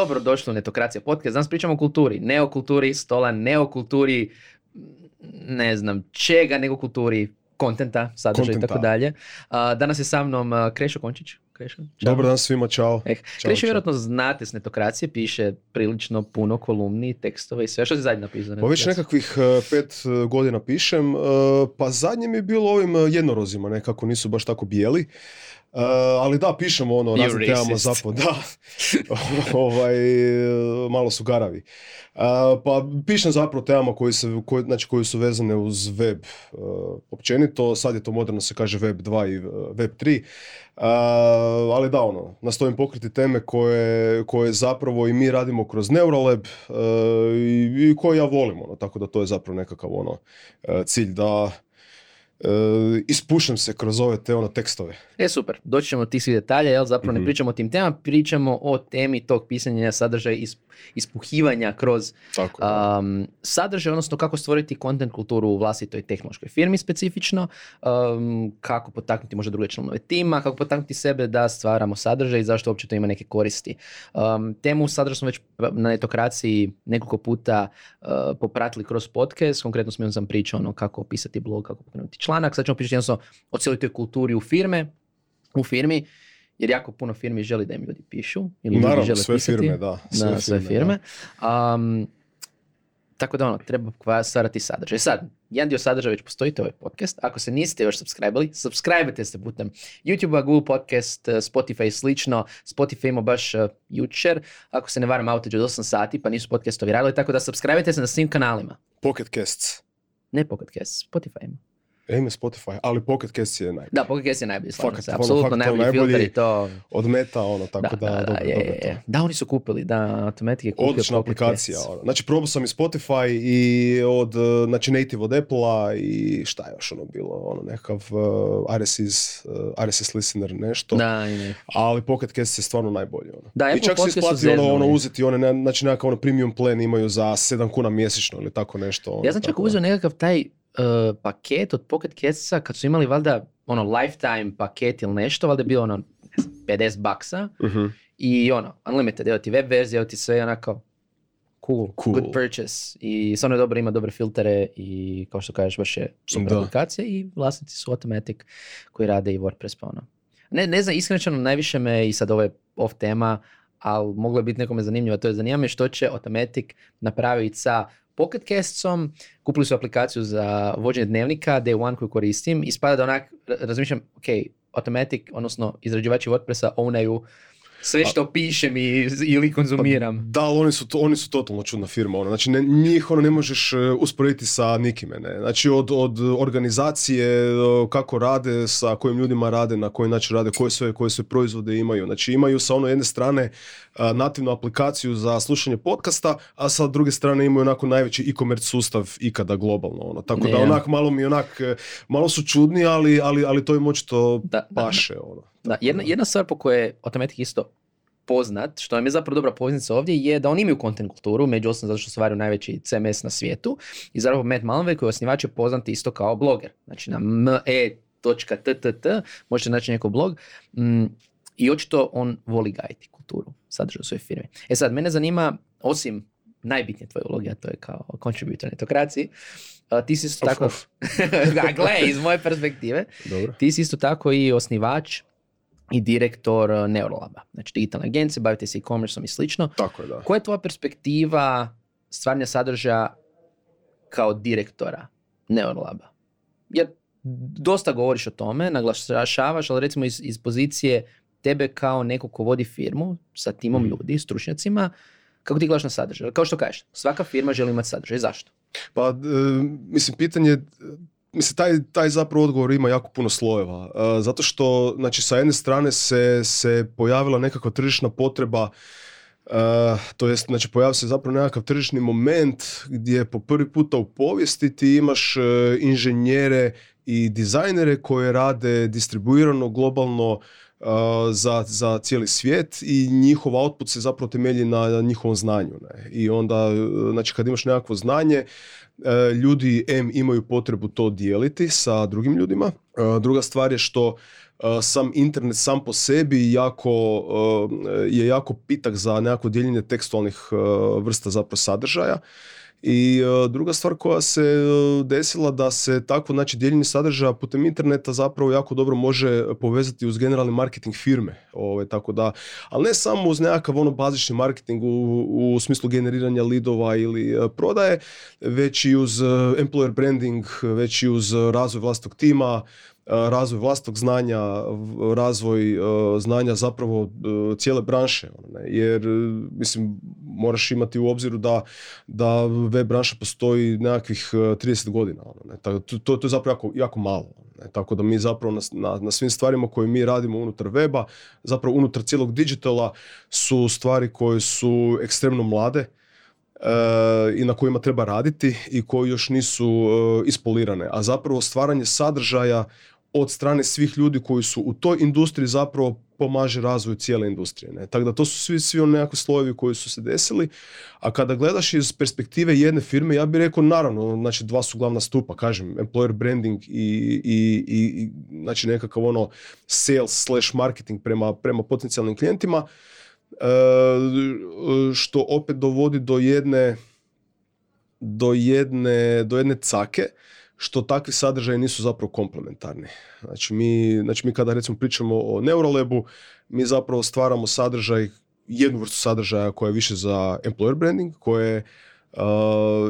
dobro došli u Netokracija podcast. Danas pričamo o kulturi. Ne o kulturi stola, ne o kulturi ne znam čega, nego kulturi kontenta, sadržaja i tako dalje. Danas je sa mnom Krešo Končić. Krešo, čao. Dobar dan svima, čao. Eh, Ćao, Krešo čao. vjerojatno znate s Netokracije, piše prilično puno kolumni, tekstova i sve. Što si zadnje napisao? na Pa već nekakvih eh, pet eh, godina pišem, eh, pa zadnje mi je bilo ovim jednorozima, nekako nisu baš tako bijeli. Eh, ali da, pišemo ono, raznim temama zapravo, da, ovaj, eh, malo su garavi. Eh, pa pišem zapravo temama koji, se, koji, znači, koji su vezane uz web eh, općenito, sad je to moderno se kaže web 2 i web 3, Uh, ali da, ono, nastojim pokriti teme koje, koje zapravo i mi radimo kroz Neuralab uh, i, i koje ja volim, ono, tako da to je zapravo nekakav ono, uh, cilj da uh, ispušem se kroz ove te ono tekstove. E, super. Doći ćemo do tih svih detalja, jel? Zapravo ne Mhm. pričamo o tim temama, pričamo o temi tog pisanja sadržaja i is- ispuhivanja kroz Tako um, sadržaj, odnosno kako stvoriti content kulturu u vlastitoj tehnološkoj firmi specifično, um, kako potaknuti možda druge članove tima, kako potaknuti sebe da stvaramo sadržaj i zašto uopće to ima neke koristi. Um, temu sadržaja smo već na netokraciji nekoliko puta uh, popratili kroz podcast, konkretno s njom sam pričao ono kako pisati blog, kako pokrenuti članak, sad ćemo pričati jednostavno o cijeloj toj kulturi u firme, u firmi, jer jako puno firmi želi da im ljudi pišu ili ljudi Naravno, žele sve pisati firme, da. na sve firme. Um, tako da ono, treba stvarati sadržaj. Sad, jedan dio sadržaja već postoji, to je ovaj podcast. Ako se niste još subscribali, subscribe se putem YouTube-a, Google Podcast, eh, Spotify i slično. Spotify ima baš eh, jučer, ako se ne varam, outage od 8 sati, pa nisu podcastovi radili, tako da subscribe se na svim kanalima. Pocket Casts. Ne podcast, Spotify ima. E, ima Spotify, ali Pocket Casts je najbolji. Da, podcast je najbolji, stvarno se, ono, apsolutno najbolji, najbolji- filter i to. Od meta, ono, tako da, dobro, je, dobro je, to. je. Da, oni su kupili, da, Automatic je kupio Odlična Pocket aplikacija. Ono. Znači, probao sam i Spotify i od, znači, native od Apple-a i šta je još ono bilo, ono, nekakav uh, RSS, uh, RSS listener, nešto. Da, i ne. Ali Pocket Cast je stvarno najbolji. Ono. Da, I čak se isplati ono, ono uzeti, one, ne, znači nekakav ono premium plan imaju za 7 kuna mjesečno ili tako nešto. Ono, Ja sam čak da. uzeo nekakav taj uh, paket od Pocket Castsa kad su imali valjda ono lifetime paket ili nešto, valjda je bilo ono ne znam, 50 baksa Mhm. i ono, unlimited, evo ti web verzija, evo ti sve onako cool, Cool. good purchase i stvarno je dobro, ima dobre filtere i kao što kažeš baš je super aplikacija i vlasnici su Automatic koji rade i WordPress pa ono. Ne, ne znam, iskreno najviše me i sad ovo je off tema, ali moglo je biti nekome zanimljivo, a to je zanima me što će Automatic napraviti sa Pocket Castsom, kupili su aplikaciju za vođenje dnevnika, Day One koju koristim, ispada da onak, ra- razmišljam, ok, Automatic, odnosno izrađivači WordPressa ownaju sve što pišem i, ili konzumiram. Da, ali oni su, to, oni su totalno čudna firma. Ono. Znači, ne, njih ono ne možeš e, usporediti sa nikime. Ne? Znači, od, od organizacije, e, kako rade, sa kojim ljudima rade, na koji način rade, koje sve, koje sve proizvode imaju. Znači, imaju sa ono jedne strane a, nativnu aplikaciju za slušanje podcasta, a sa druge strane imaju onako najveći e-commerce sustav ikada globalno. Ono. Tako da, onak, malo mi onak, e, malo su čudni, ali, ali, ali to im očito Da, da, paše. Ono. Da, jedna, jedna stvar po kojoj je Automatic isto poznat, što nam je zapravo dobra poveznica ovdje, je da oni imaju content kulturu, među ostalom zato što stvaraju najveći CMS na svijetu. I zapravo Matt Malmway koji je osnivač je poznat isto kao bloger. Znači na me.ttt možete naći njegov blog. Mm, I očito on voli gajiti kulturu, sadržaj u svojoj firmi. E sad, mene zanima, osim najbitnije tvoje uloge, a to je kao contributor netokraciji, a, ti si isto Of, tako, of. gle, iz moje perspektive, Dobro. ti si isto tako i osnivač i direktor uh, Neurolaba, znači digitalne agencije, bavite se e-commerceom i slično. Tako je, da. Koja je tvoja perspektiva stvaranja sadržaja kao direktora Neurolaba? Jer dosta govoriš o tome, naglašavaš, ali recimo iz, iz pozicije tebe kao neko ko vodi firmu sa timom Mhm. ljudi, stručnjacima, kako ti gledaš na sadržaj? Kao što kažeš, svaka firma želi imati sadržaj. Zašto? Pa, e, mislim, pitanje, e, mislim, taj, taj zapravo odgovor ima jako puno slojeva. E, zato što, znači, sa jedne strane se, se pojavila nekakva tržišna potreba Uh, to jest, znači pojavio se zapravo nekakav tržišni moment gdje po prvi puta u povijesti ti imaš e, inženjere i dizajnere koje rade distribuirano, globalno uh, za, za cijeli svijet i njihov output se zapravo temelji na njihovom znanju. Ne? I onda, znači kad imaš nekakvo znanje, ljudi M imaju potrebu to dijeliti sa drugim ljudima. E, druga stvar je što sam internet sam po sebi jako, je jako pitak za nekako dijeljenje tekstualnih vrsta zapravo sadržaja. I e, druga stvar koja se e, desila da se takvo znači dijeljenje sadržaja putem interneta zapravo jako dobro može povezati uz generalni marketing firme. Ovaj, tako da, ali ne samo uz nekakav ono bazični marketing u, u smislu generiranja lidova ili e, prodaje, već i uz employer branding, već i uz razvoj vlastnog tima, razvoj vlastnog znanja, razvoj znanja zapravo cijele branše. Ono, Jer, mislim, moraš imati u obziru da, da web branša postoji nekakvih 30 godina. Ono? To, to je zapravo jako, jako malo. Ono? Tako da mi zapravo na, na, na, svim stvarima koje mi radimo unutar weba, zapravo unutar cijelog digitala su stvari koje su ekstremno mlade, i na kojima treba raditi i koji još nisu ispolirane. A zapravo stvaranje sadržaja od strane svih ljudi koji su u toj industriji zapravo pomaže razvoju cijele industrije. Ne? Tako da to su svi, svi oni nekakvi slojevi koji su se desili, a kada gledaš iz perspektive jedne firme, ja bih rekao naravno, znači dva su glavna stupa, kažem, employer branding i, i, i znači nekakav ono sales slash marketing prema, prema potencijalnim klijentima, e, što opet dovodi do jedne do jedne, do jedne cake, što takvi sadržaji nisu zapravo komplementarni. Znači mi, znači mi kada recimo pričamo o Neuralebu, mi zapravo stvaramo sadržaj, jednu vrstu sadržaja koja je više za employer branding, koja je uh,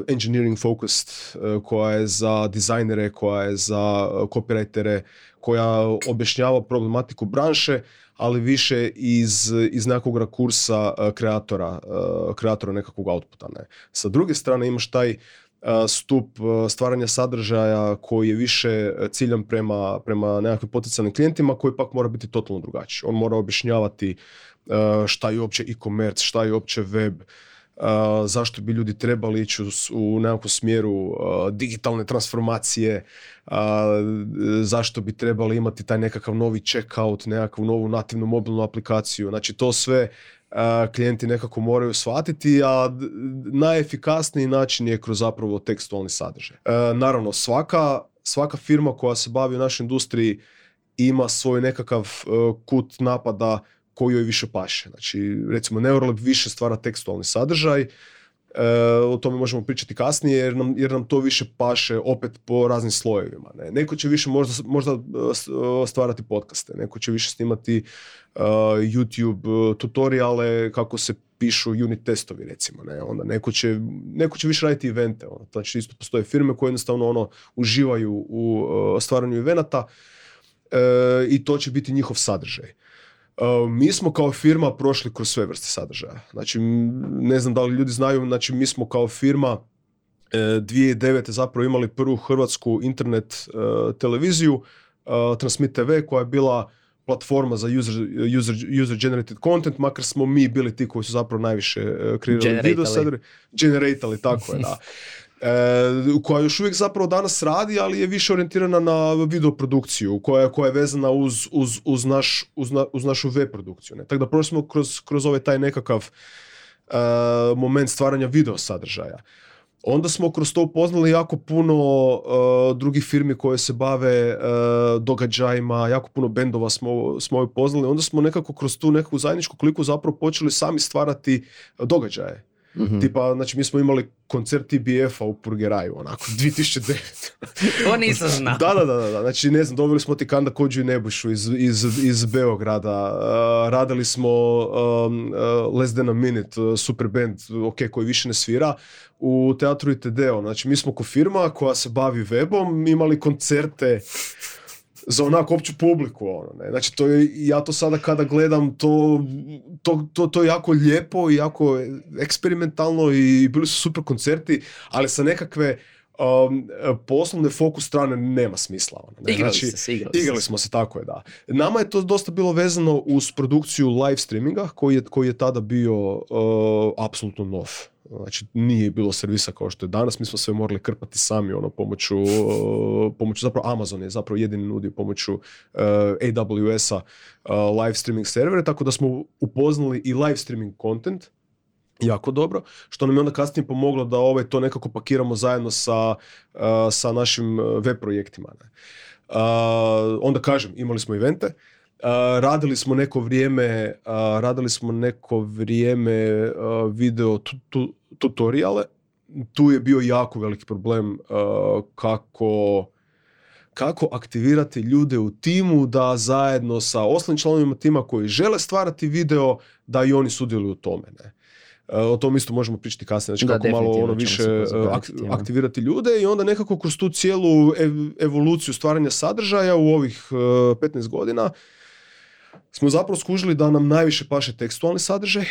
engineering focused, uh, koja je za dizajnere, koja je za uh, copywritere, koja objašnjava problematiku branše, ali više iz, iz nekog rakursa uh, kreatora, kreatora nekakvog outputa. Ne. Sa druge strane imaš taj stup stvaranja sadržaja koji je više ciljan prema, prema nekakvim potencijalnim klijentima koji pak mora biti totalno drugačiji. On mora objašnjavati šta je uopće e-commerce, šta je uopće web, zašto bi ljudi trebali ići u nekakvom smjeru digitalne transformacije, zašto bi trebali imati taj nekakav novi checkout, nekakvu novu nativnu mobilnu aplikaciju. Znači to sve klijenti nekako moraju shvatiti, a najefikasniji način je kroz zapravo tekstualni sadržaj. Naravno, svaka, svaka firma koja se bavi u našoj industriji ima svoj nekakav e, kut napada koji joj više paše. Znači, recimo, Neuralab više stvara tekstualni sadržaj, o tome možemo pričati kasnije jer nam, jer nam to više paše opet po raznim slojevima. Ne? Neko će više možda, možda e, stvarati podcaste, neko će više snimati uh, YouTube tutoriale kako se pišu unit testovi recimo. Ne? Onda neko će, neko će više raditi evente. Ono. Znači isto postoje firme koje jednostavno ono, uživaju u uh, stvaranju evenata i to će biti njihov sadržaj. Uh, mi smo kao firma prošli kroz sve vrste sadržaja. Znači, ne znam da li ljudi znaju, znači mi smo kao firma 2009. E, zapravo imali prvu hrvatsku internet uh, televiziju, uh, Transmit TV, koja je bila platforma za user, user, user generated content, makar smo mi bili ti koji su zapravo najviše kreirali video sadržaj. Generatali, tako je, da. e, koja još uvijek zapravo danas radi, ali je više orijentirana na videoprodukciju, koja, koja je vezana uz, uz, uz, naš, uz, na, uz našu web produkciju. Ne? Tako da prošli smo kroz, kroz ovaj taj nekakav e, moment stvaranja video sadržaja. Onda smo kroz to upoznali jako puno uh, drugih firmi koje se bave uh, događajima, jako puno bendova smo, smo upoznali. Onda smo nekako kroz tu nekakvu zajedničku kliku zapravo počeli sami stvarati događaje. Mm-hmm. Tipa, znači mi smo imali koncert TBF-a u Purgeraju, onako, 2009. to nisam znao. da, da, da, da, znači ne znam, dobili smo ti Kanda Kođu i Nebušu iz, iz, iz Beograda, uh, radili smo um, uh, Less Than a Minute, uh, super band, ok, koji više ne svira, u teatru ITD-o, znači mi smo ko firma koja se bavi webom, imali koncerte za onako opću publiku. Ono, ne. Znači, to je, ja to sada kada gledam, to, to, to, to je jako lijepo i jako eksperimentalno i bili su super koncerti, ali sa nekakve um, poslovne fokus strane nema smisla. Ono, ne. Igrali, znači, se, igrali, igrali smo se, tako je, da. Nama je to dosta bilo vezano uz produkciju live streaminga, koji je, koji je tada bio uh, apsolutno nov. Znači, nije bilo servisa kao što je danas, mi smo sve morali krpati sami ono, pomoću, pomoću zapravo Amazon je zapravo jedini nudio pomoću uh, AWS-a uh, live streaming servere, tako da smo upoznali i live streaming content, jako dobro, što nam je onda kasnije pomoglo da ovaj to nekako pakiramo zajedno sa, uh, sa našim web projektima. Ne. onda kažem, imali smo evente, radili smo neko vrijeme, radili smo neko vrijeme video tutoriale, tu je bio jako veliki problem kako kako aktivirati ljude u timu da zajedno sa ostalim članovima tima koji žele stvarati video, da i oni sudjeluju u tome. Ne? E, o tom isto možemo pričati kasnije, znači kako malo ono više e, aktivirati ljude i onda nekako kroz tu cijelu evoluciju stvaranja sadržaja u ovih 15 e, godina smo zapravo skužili da nam najviše paše tekstualni sadržaj,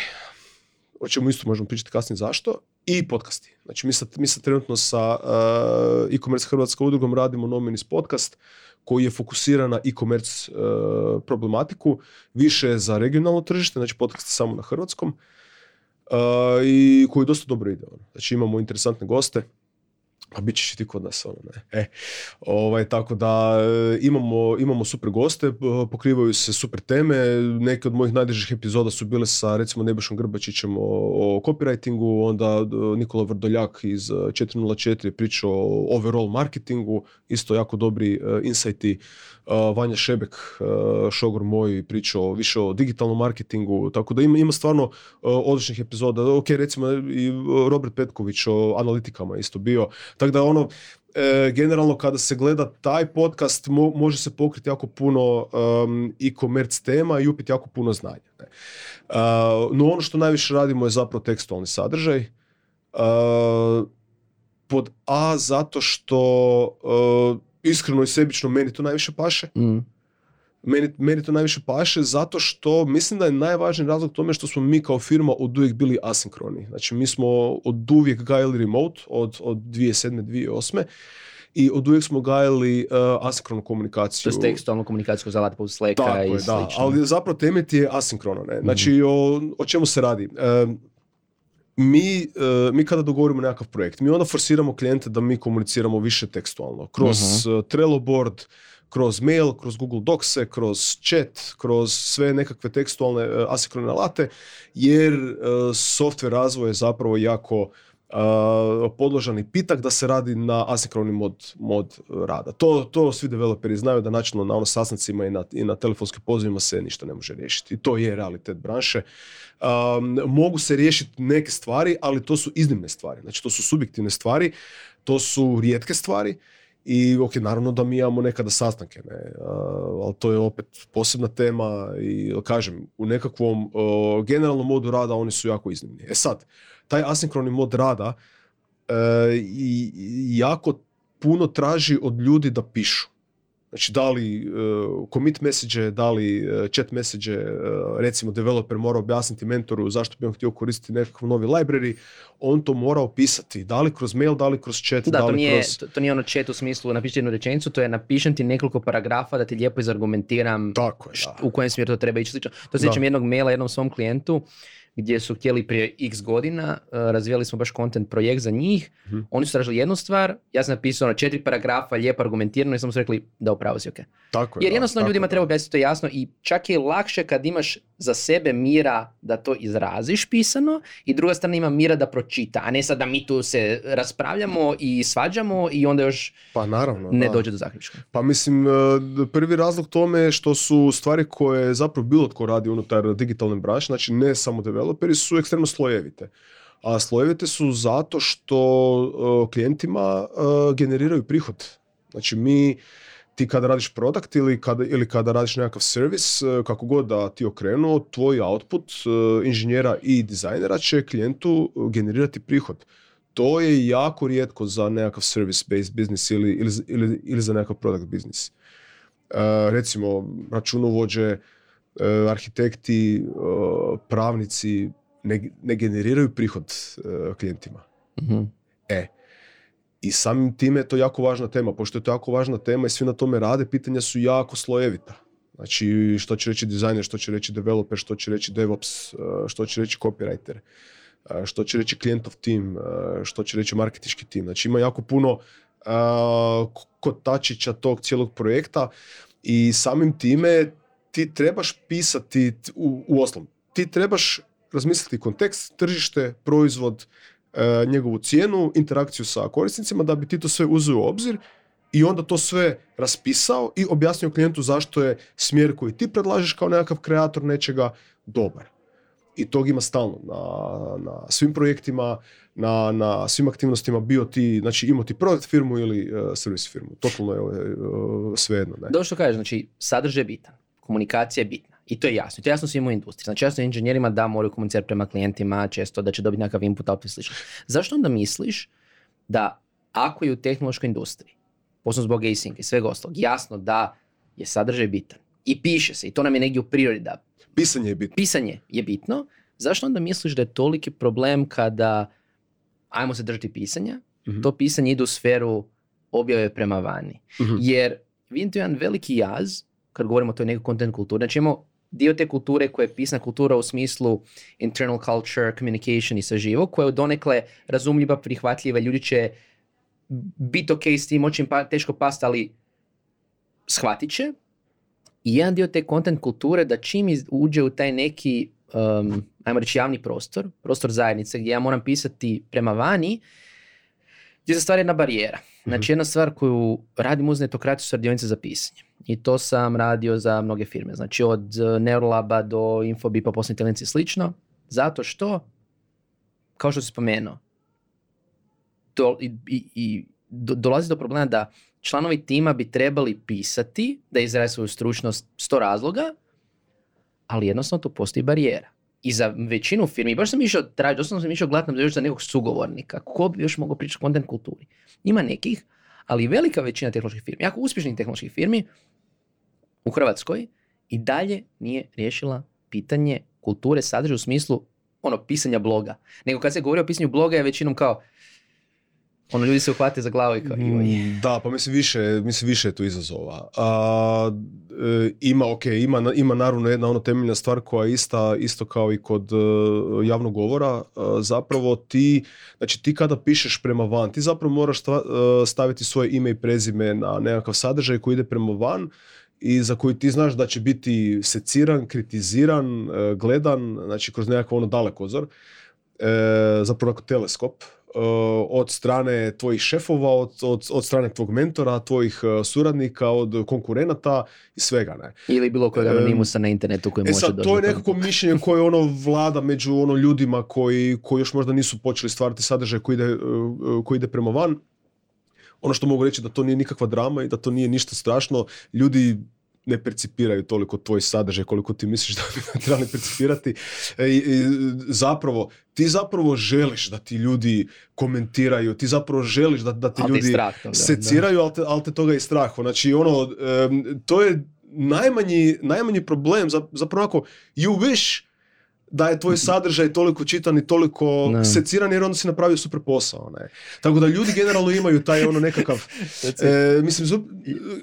o čemu isto možemo pričati kasnije zašto, i podcasti. Znači mi sad, mi sad trenutno sa uh, e-commerce Hrvatska udrugom radimo Nominis podcast koji je fokusiran na e-commerce uh, problematiku, više za regionalno tržište, znači podcast samo na hrvatskom uh, i koji dosta dobro ide. Ono. Znači imamo interesantne goste, a bit ćeš i ti kod nas, ono, ne. E, ovaj, tako da e, imamo, imamo super goste, pokrivaju se super teme, neke od mojih najdražih epizoda su bile sa recimo Nebojšom Grbačićem o, o copywritingu, onda Nikola Vrdoljak iz 404 e, pričao o overall marketingu, isto jako dobri uh, insighti Vanja Šebek, šogor moj, pričao više o digitalnom marketingu, tako da ima, ima stvarno odličnih epizoda. Ok, recimo i Robert Petković o analitikama isto bio. Tako da ono, e, generalno kada se gleda taj podcast može se pokriti jako puno e-commerce tema i upiti jako puno znanja. Ne. no ono što najviše radimo je zapravo tekstualni sadržaj. pod A zato što iskreno i sebično meni to najviše paše. Mm. Meni, meni to najviše paše zato što mislim da je najvažniji razlog tome što smo mi kao firma od uvijek bili asinkroni. Znači mi smo od uvijek gajali remote od, od 2007. 2008. I od uvijek smo gajali uh, asinkronu komunikaciju. To je tekstualnu komunikaciju za poput Slacka Tako i je, da. Ali zapravo temet je asinkrono. Ne? Znači mm o, o čemu se radi? Uh, mi, uh, mi kada dogovorimo nekakav projekt, mi onda forsiramo klijente da mi komuniciramo više tekstualno. Kroz uh Trello board, kroz mail, kroz Google docs kroz chat, kroz sve nekakve tekstualne uh, asinkrone alate, jer uh, software razvoj je zapravo jako uh, podložan i pitak da se radi na asinkroni mod, mod rada. To, to svi developeri znaju da načelno na ono sastancima i na, i na telefonskim pozivima se ništa ne može riješiti. I to je realitet branše. Um, mogu se riješiti neke stvari, ali to su iznimne stvari. Znači to su subjektivne stvari, to su rijetke stvari i ok, naravno da mi imamo nekada sastanke, ne, ali to je opet posebna tema i kažem, u nekakvom generalnom modu rada oni su jako iznimni. E sad, taj asinkroni mod rada e, jako puno traži od ljudi da pišu. Znači, da li uh, commit message, da li uh, chat message, uh, recimo developer mora objasniti mentoru zašto bi on htio koristiti nekakav novi library, on to mora opisati, da li kroz mail, da li kroz chat, da, da li to nije, kroz... To, to, nije ono chat u smislu napišite jednu rečenicu, to je napišem ti nekoliko paragrafa da ti lijepo izargumentiram Tako je, u kojem smjeru to treba ići. To sjećam jednog maila jednom svom klijentu, gdje su htjeli prije x godina, uh, razvijali smo baš content projekt za njih, mm oni su tražili jednu stvar, ja sam napisao na četiri paragrafa, lijepo argumentirano i sam su rekli da upravo si ok. Tako je, Jer jednostavno ljudima treba objasniti to jasno i čak je lakše kad imaš za sebe mira da to izraziš pisano i druga strana ima mira da pročita, a ne sad da mi tu se raspravljamo i svađamo i onda još pa, naravno, ne dođe do zaključka. Pa mislim, e, prvi razlog tome je što su stvari koje zapravo bilo tko radi unutar digitalne branše, znači ne samo developeri, su ekstremno slojevite. A slojevite su zato što e, klijentima e, generiraju prihod. Znači mi ti kada radiš produkt ili kada, ili kada radiš nekakav servis, e, kako god da ti okrenuo, tvoj output inženjera i dizajnera će klijentu generirati prihod. To je jako rijetko za nekakav service-based business ili, ili, ili, ili za nekakav product business. Uh, recimo, računovođe, uh, arhitekti, pravnici ne, ne generiraju prihod klijentima. mm E, i samim time je to jako važna tema. Pošto je to jako važna tema i svi na tome rade, pitanja su jako slojevita. Znači, što će reći dizajner, što će reći developer, što će reći DevOps, što će reći copywriter, što će reći klijentov tim, što će reći marketički tim. Znači, ima jako puno kotačića tog cijelog projekta i samim time ti trebaš pisati, u, u oslom, ti trebaš razmisliti kontekst, tržište, proizvod, E, njegovu cijenu, interakciju sa korisnicima, da bi ti to sve uzeo u obzir i onda to sve raspisao i objasnio klijentu zašto je smjer koji ti predlažeš kao nekakav kreator nečega dobar. I tog ima stalno na, na svim projektima, na, na svim aktivnostima, bio ti, znači imao ti produkt firmu ili uh, servis firmu. Totalno je uh, svejedno. Ne? Dobro što kažeš, znači sadržaj je bitan, komunikacija je bitna. I to je jasno. I to je jasno svim u industriji. Znači jasno inženjerima da moraju komunicirati prema klijentima često, da će dobiti nekakav input, output i slično. Zašto onda misliš da ako je u tehnološkoj industriji, posebno zbog async i svega ostalog, jasno da je sadržaj bitan i piše se i to nam je negdje u prirodi da Pisanje je bitno. pisanje je bitno, zašto onda misliš da je toliki problem kada ajmo se držati pisanja, Mhm. to pisanje ide u sferu objave prema vani. Mhm. Jer vidim tu jedan veliki jaz kad govorimo o toj nekoj content kulturi. Znači imamo dio te kulture koja je pisna kultura u smislu internal culture, communication i sve živo, koja je donekle razumljiva, prihvatljiva, ljudi će biti ok s tim, moći im pa, teško past, ali shvatit će. I jedan dio te content kulture da čim uđe u taj neki, um, ajmo reći, javni prostor, prostor zajednice gdje ja moram pisati prema vani, gdje se stvara jedna barijera. Znači jedna stvar koju radim uz netokraciju su radionice za pisanje. I to sam radio za mnoge firme. Znači od eh, Neurolaba do Infobipa, poslovne inteligencije i slično. Zato što, kao što si spomenuo, do, i, i, i do- dolazi do problema da članovi tima bi trebali pisati, da izraje svoju stručnost sto razloga, ali jednostavno tu postoji barijera. I za većinu firmi, baš sam išao tražiti, doslovno sam išao gledati nam još za nekog sugovornika, ko bi još mogao pričati o content kulturi. Ima nekih, ali velika većina tehnoloških firmi, jako uspješnih tehnoloških firmi u Hrvatskoj i dalje nije riješila pitanje kulture sadržaja u smislu ono pisanja bloga. Nego kad se govori o pisanju bloga je većinom kao ono ljudi se uhvate za glavu i kao. Mm, Da, pa mislim više, mislim više je tu izazova. A, e, ima, ok, ima, ima naravno jedna ono temeljna stvar koja je ista, isto kao i kod e, javnog govora. e, zapravo ti, znači ti kada pišeš prema van, ti zapravo moraš sta- e, staviti svoje ime i prezime na nekakav sadržaj koji ide prema van i za koji ti znaš da će biti seciran, kritiziran, e, gledan, znači kroz nekakav ono dalekozor, e, zapravo onako teleskop, od strane tvojih šefova, od, od, od strane tvog mentora, tvojih e, suradnika, od konkurenata i svega, ne. Ili bilo kojeg anonimusa na internetu koji E može sad, doći to je nekako mišljenje koje ono vlada među ono ljudima koji, koji još možda nisu počeli stvarati sadržaj koji ide, e, e, koji ide prema van. Ono što mogu reći da to nije nikakva drama i da to nije ništa strašno. Ljudi ne percipiraju toliko tvoj sadržaj koliko ti misliš da bi trebali percipirati. E, i- i zapravo, ti zapravo želiš da ti ljudi komentiraju, ti zapravo želiš da, da ti Ali ljudi strah toga, seciraju, ali te, ali te toga je strah. Znači, ono, em, to je najmanji, najmanji problem, za- zapravo onako, you wish da je tvoj sadržaj toliko čitan i toliko Ne. seciran jer onda si napravio super posao. Ne? Tako da ljudi generalno imaju taj ono nekakav, e, mislim, zup-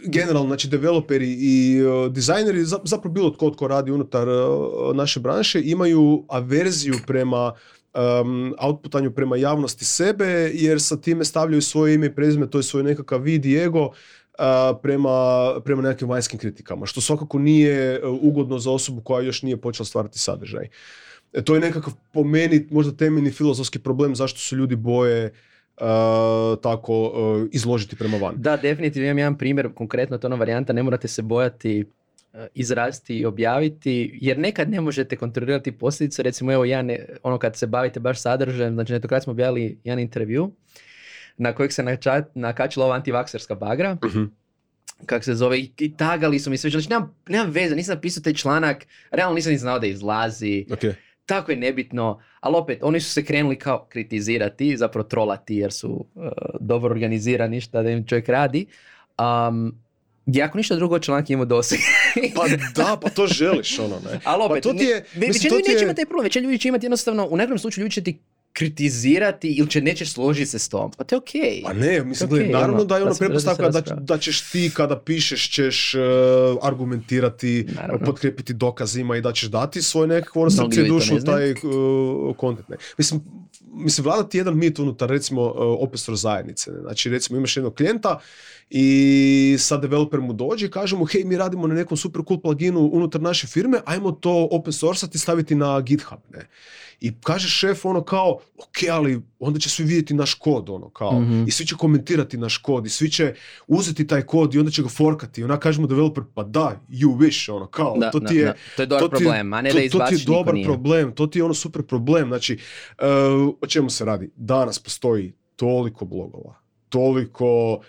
generalno, znači developeri i e, dizajneri, za- zapravo bilo tko tko radi unutar e, naše branše, imaju averziju prema um, outputanju prema javnosti sebe, jer sa time stavljaju svoje ime i prezime, to je svoj nekakav vid i ego, prema, prema nekakvim vanjskim kritikama, što svakako nije e, ugodno za osobu koja još nije počela stvarati sadržaj. E, to je nekakav po meni možda temeljni filozofski problem zašto se ljudi boje a, tako e, izložiti prema van. Da, definitivno imam jedan primjer, konkretno to ona varijanta, ne morate se bojati e, izrasti i objaviti, jer nekad ne možete kontrolirati posljedice, recimo evo ja ne, ono kad se bavite baš sadržajem, znači netokrat smo objavili jedan intervju na kojeg se nača, nakačila ova antivakserska bagra, Mhm. kak se zove, i, i tagali su mi sve, znači nemam, nemam veze, nisam napisao taj članak, realno nisam ni znao da izlazi, Ok. tako je nebitno, ali opet, oni su se krenuli kao kritizirati, zapravo trolati jer su uh, dobro organizirani šta da im čovjek radi. Um, gdje ako ništa drugo članak ima doseg. Pa da, pa to želiš, ono, ne. ali opet, to ti je- mislim, većina to ljudi ti neće je- imati taj problem, većina ljudi će imati jednostavno, u nekom slučaju ljudi će ti kritizirati ili će neće složiti se s tom. Pa to je okej. Pa ne, mislim, Ok, gledaj, naravno ono, da je ono pretpostavka da, da ćeš ti kada pišeš ćeš uh, argumentirati, Naravno. potkrijepiti dokazima i da ćeš dati svoj nekakvo ono srce dušu u taj uh, content. Ne. Mislim, mislim, vlada ti jedan mit unutar recimo uh, open source zajednice. Ne. Znači recimo imaš jednog klijenta i sad developer mu dođe i kaže mu hej mi radimo na nekom super cool pluginu unutar naše firme, ajmo to open sourceati i staviti na GitHub. Ne. I kaže šef ono kao, ok, ali onda će svi vidjeti naš kod, ono, kao, Mhm. i svi će komentirati naš kod, i svi će uzeti taj kod i onda će ga forkati, i ona kažemo developer, pa da, you wish, ono, kao, Da, to da, ti je, da. To je dobar to ti problem, a ne to, da to ti je dobar nije. problem, to ti je ono super problem, znači, e, o čemu se radi? Danas postoji toliko blogova, toliko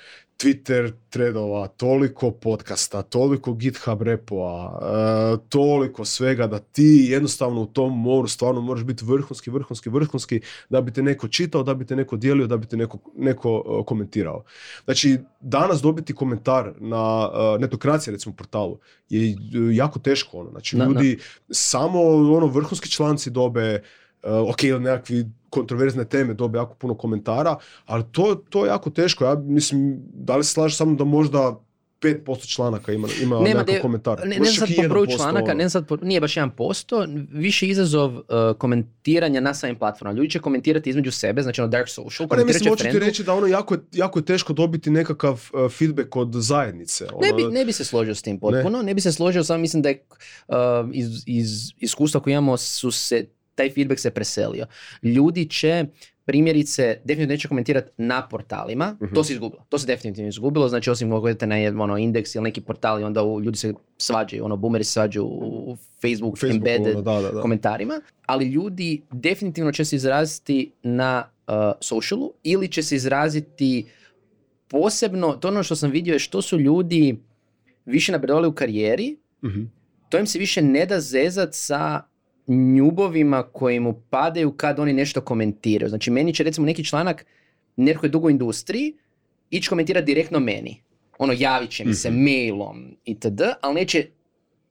Twitter threadova, toliko podcasta, toliko GitHub repova, e, toliko svega da ti jednostavno u tom moru stvarno moraš biti vrhunski, vrhunski, vrhunski da bi te neko čitao, da bi te neko dijelio, da bi te neko, neko e, komentirao. Znači, danas dobiti komentar na uh, netokracija recimo portalu je e, jako teško ono. Znači, ljudi samo ono vrhunski članci dobe ok, ili nekakvi kontroverzne teme dobe jako puno komentara, ali to, to je jako teško. Ja mislim, da li se slažeš samo da možda 5% članaka ima, ima Nema nekakav de- komentar? Ne, ne sad po broju 1%, članaka, ono. ne sad po, nije baš 1%, više izazov uh, komentiranja na samim platformama. Ljudi će komentirati između sebe, znači ono dark social, Pa ne, mislim, hoću ti reći da ono jako jako je teško dobiti nekakav uh, feedback od zajednice. Ne ono. bi, ne bi se složio s tim potpuno, ne, bi se složio, samo mislim da je uh, iz, iz iskustva koje imamo su se, taj feedback se preselio. Ljudi će primjerice definitivno neće komentirati na portalima, Mhm. to se izgubilo, to se definitivno izgubilo, znači osim ako idete na ono, indeks ili neki portal i onda u, ljudi se svađaju, ono, boomeri se svađaju u, u Facebook, Facebooku, embedded ono, da, da, da. komentarima, ali ljudi definitivno će se izraziti na uh, socialu ili će se izraziti posebno, to ono što sam vidio je što su ljudi više napredovali u karijeri, Mhm. to im se više ne da zezat sa njubovima koji mu padaju kad oni nešto komentiraju. Znači meni će recimo neki članak, netko je dugo u industriji, ići komentirati direktno meni. Ono, javit će mi se Mhm. mailom itd., ali neće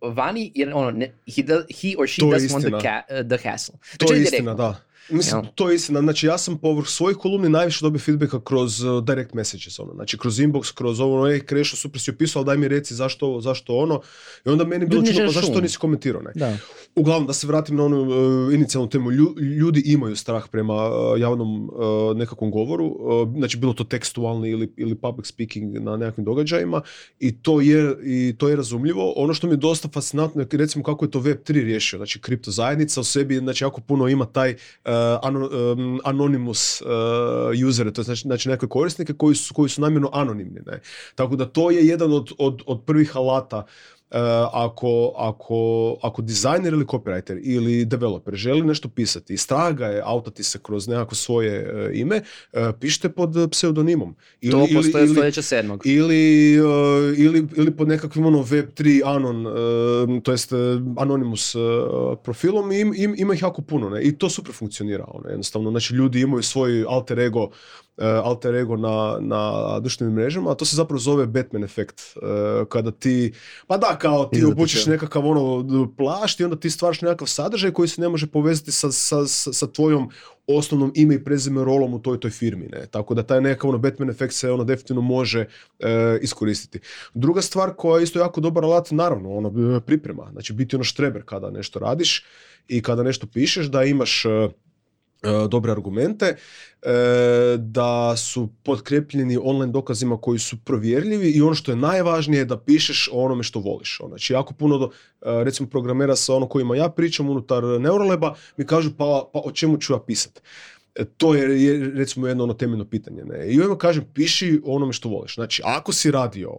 vani, jer ono, ne, he, do- he or she To doesn't want the, ca- uh, the hassle. To Znači, je direktno. istina, da. Mislim, Jel? to je istina. Znači, ja sam povrh svojih kolumni najviše dobio feedbacka kroz uh, direct messages, ono. Znači, kroz inbox, kroz ovo, ej, Krešo, super si opisao, ali daj mi reci zašto ovo, zašto ono. I onda meni je bilo čudno, pa zašto to nisi komentirao, ne? Da. Uglavnom, da se vratim na onu uh, inicijalnu temu, lju- ljudi imaju strah prema uh, javnom uh, nekakvom govoru, uh, znači bilo to tekstualni ili, ili public speaking na nekakvim događajima i to je, i to je razumljivo. Ono što mi je dosta fascinantno je recimo kako je to Web3 riješio, znači kripto zajednica u sebi znači jako puno ima taj uh, ano- um, anonymous uh, usere, to znači, znači nekakve korisnike koji su, koji su namjerno anonimni. Ne? Tako da to je jedan od, od, od prvih alata Uh, ako, ako, ako dizajner ili copywriter ili developer želi nešto pisati i straga je autati se kroz nekako svoje uh, ime, uh, pišite pod pseudonimom. Ili, To ili- postoje ili- stoljeća sedmog. ili, uh, ili, ili pod nekakvim ono Web3 anon, uh, to jest anonymous uh, profilom i im, im- ima ih jako puno ne? i to super funkcionira ono, jednostavno, znači ljudi imaju svoj alter ego alter ego na, na društvenim mrežama, a to se zapravo zove Batman efekt. uh, kada ti, pa da, kao ti ja. nekakav ono plašt i onda ti stvaraš nekakav sadržaj koji se ne može povezati sa, sa, sa, tvojom osnovnom ime i prezime rolom u toj toj firmi, ne. Tako da taj nekakav ono Batman efekt se ono definitivno može e, iskoristiti. Druga stvar koja je isto jako dobar alat, naravno, ono priprema. Znači biti ono štreber kada nešto radiš i kada nešto pišeš, da imaš e, dobre argumente, e, da su potkrepljeni online dokazima koji su provjerljivi i ono što je najvažnije je da pišeš o onome što voliš. Ono, Znači jako puno, e, recimo programera sa ono kojima ja pričam unutar Neuroleba mi kažu pa, pa o čemu ću ja pisati. E, To je, recimo jedno ono temeljno pitanje. Ne? I onda kažem, piši o onome što voliš. Znači, ako si radio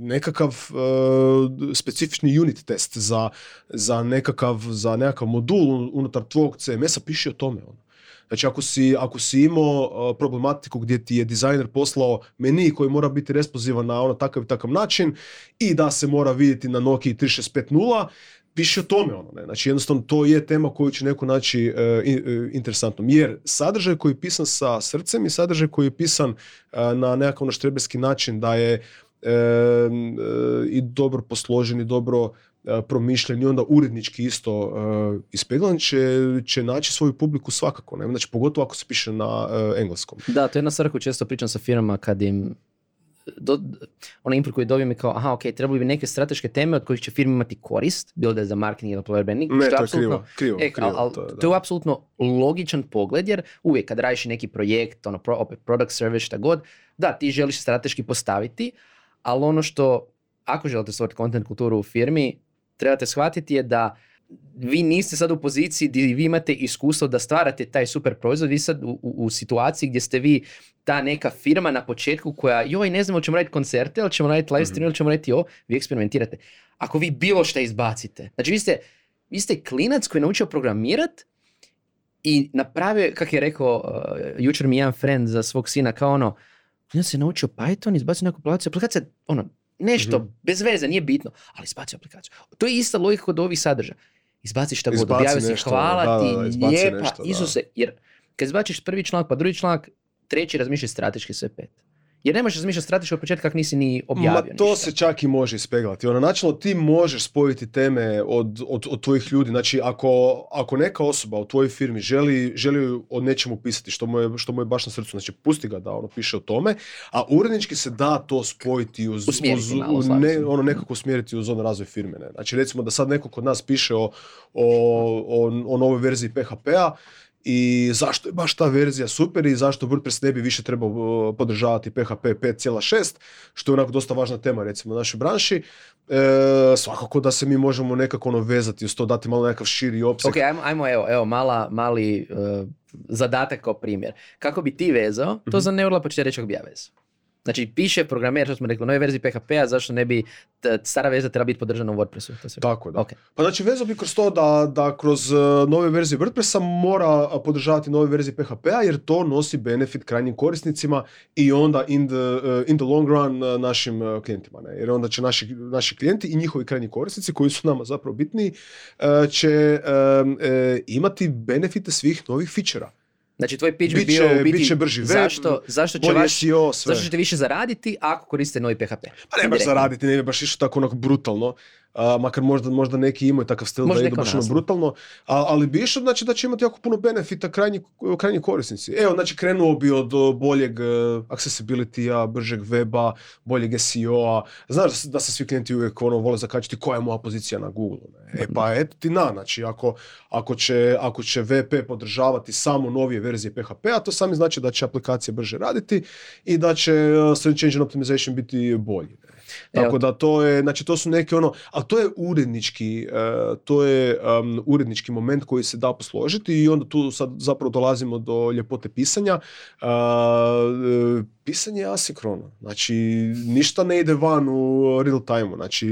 nekakav e, specifični unit test za, za, nekakav, za nekakav modul unutar tvog CMS-a, piši o tome. Ono. Znači, ako si, ako si imao problematiku gdje ti je dizajner poslao meni koji mora biti responsivan na ono takav i takav način i da se mora vidjeti na Nokia 3650, piši o tome ono, ne. Znači jednostavno to je tema koju će neko naći e, e, interesantnom. Jer sadržaj koji je pisan sa srcem i sadržaj koji je pisan e, na nekakav ono štreberski način da je e, e, i dobro posložen i dobro promišljen i onda urednički isto e, ispeglan će, će naći svoju publiku svakako. Ne? Znači pogotovo ako se piše na e, engleskom. Da, to je jedna stvar koju često pričam sa firmama kad im do, onaj input koji dobijem je kao, aha, ok, trebali bi neke strateške teme od kojih će firme imati korist, bilo da je za marketing ili employer branding, Ne, što to je krivo. krivo, E, krivo, al, to je, to je apsolutno logičan pogled, jer uvijek kad radiš neki projekt, ono, pro, opet product, service, šta god, da, ti želiš strateški postaviti, ali ono što, ako želite stvoriti content kulturu u firmi, trebate shvatiti je da vi niste sad u poziciji gdje vi imate iskustvo da stvarate taj super proizvod, vi sad u, u, u situaciji gdje ste vi ta neka firma na početku koja, joj, ne znamo, ćemo raditi koncerte, ili ćemo raditi live stream, ili ćemo raditi ovo, vi eksperimentirate. Ako vi bilo šta izbacite, znači vi ste, vi ste klinac koji je naučio programirat i napravio, kako je rekao uh, jučer mi jedan friend za svog sina, kao ono, on se naučio Python, izbacio neku aplikaciju, aplikacija, ono, nešto, Mhm. bez veze, nije bitno, ali izbacio aplikaciju. To je ista logika kod ovih sadržaja. Izbaci šta god, Izbaci objavi si, nešto, hvala da, ti, da, da, izbaci lijepa, nešto. Isuse, jer kad izbaciš prvi članak, pa drugi članak, treći razmišljaj strateški sve pet. Jer ne možeš razmišljati strateški od početka kako nisi ni objavio Ma to ništa. se čak i može ispeglati. Ono, načelno ti možeš spojiti teme od, od, od tvojih ljudi. Znači, ako, ako neka osoba u tvojoj firmi želi, želi o nečemu pisati što mu, je, što mu je baš na srcu, znači pusti ga da ono piše o tome, a urednički se da to spojiti uz, uz malo, ne, ono nekako usmjeriti uz ono razvoj firme. Ne? Znači, recimo da sad neko kod nas piše o, o, o, o novoj verziji PHP-a, i zašto je baš ta verzija super i zašto WordPress ne bi više trebao podržavati PHP 5.6, što je onako dosta važna tema recimo u našoj branši. E, svakako da se mi možemo nekako ono vezati uz to, dati malo nekakav širi opseg. Ok, ajmo, ajmo evo, evo mala, mali uh, zadatak kao primjer. Kako bi ti vezao, to Mhm. za neurla pa ću reći kako bi ja vezao. Znači, piše programer, što smo rekli, u novoj verziji PHP-a, zašto ne bi, t- stara veza treba biti podržana u WordPressu. To Tako da. Ok. Pa znači vezao bi kroz to da, da kroz uh, nove verzije WordPressa mora podržavati nove verzije PHP-a jer to nosi benefit krajnjim korisnicima i onda in the, uh, in the long run uh, našim klijentima. Ne? Jer onda će naši, naši klijenti i njihovi krajnji korisnici koji su nama zapravo bitniji uh, će imati benefite svih novih fičera. Znači, tvoj pitch bi bio u biti biće brži web, zašto, zašto će vaš, SEO, sve. zašto ćete više zaraditi ako koristite novi PHP. Pa ne baš zaraditi, ne baš išlo tako onako brutalno. A, makar možda, možda neki imaju takav stil Možda da idu baš ono brutalno, a, ali bi išlo znači da će imati jako puno benefita krajnji, krajnji korisnici. Evo, znači krenuo bi od boljeg uh, accessibility-a, bržeg weba, boljeg SEO-a. Znaš da se, da se svi klijenti uvijek ono vole zakačiti koja je moja pozicija na Google. Ne? E pa eto ti na, znači ako, ako, će, ako će VP podržavati samo novije verzije PHP-a, to sami znači da će aplikacije brže raditi i da će uh, search engine optimization biti bolji. Tako da to je, znači to su neke ono, ali to je urednički, e, to je um, urednički moment koji se da posložiti i onda tu sad zapravo dolazimo do ljepote pisanja. A, e, pisanje je asinkrono, znači ništa ne ide van u real time znači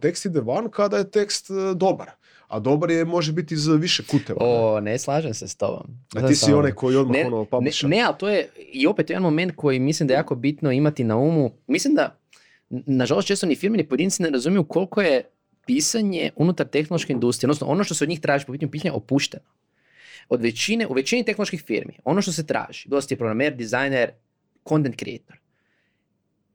tekst ide van kada je tekst e, dobar, a dobar je može biti iz više kuteva. O, ne slažem se s tobom. a ti si onaj koji odmah ne, ono ne, ne, ali to je i opet jedan moment koji mislim da je jako bitno imati na umu. Mislim da, nažalost, često ni firme ni pojedinci ne razumiju koliko je pisanje unutar tehnološke industrije, odnosno ono što se od njih traži po pitanju pisanja opušteno. Od većine, u većini tehnoloških firmi, ono što se traži, bilo ti programer, dizajner, content creator,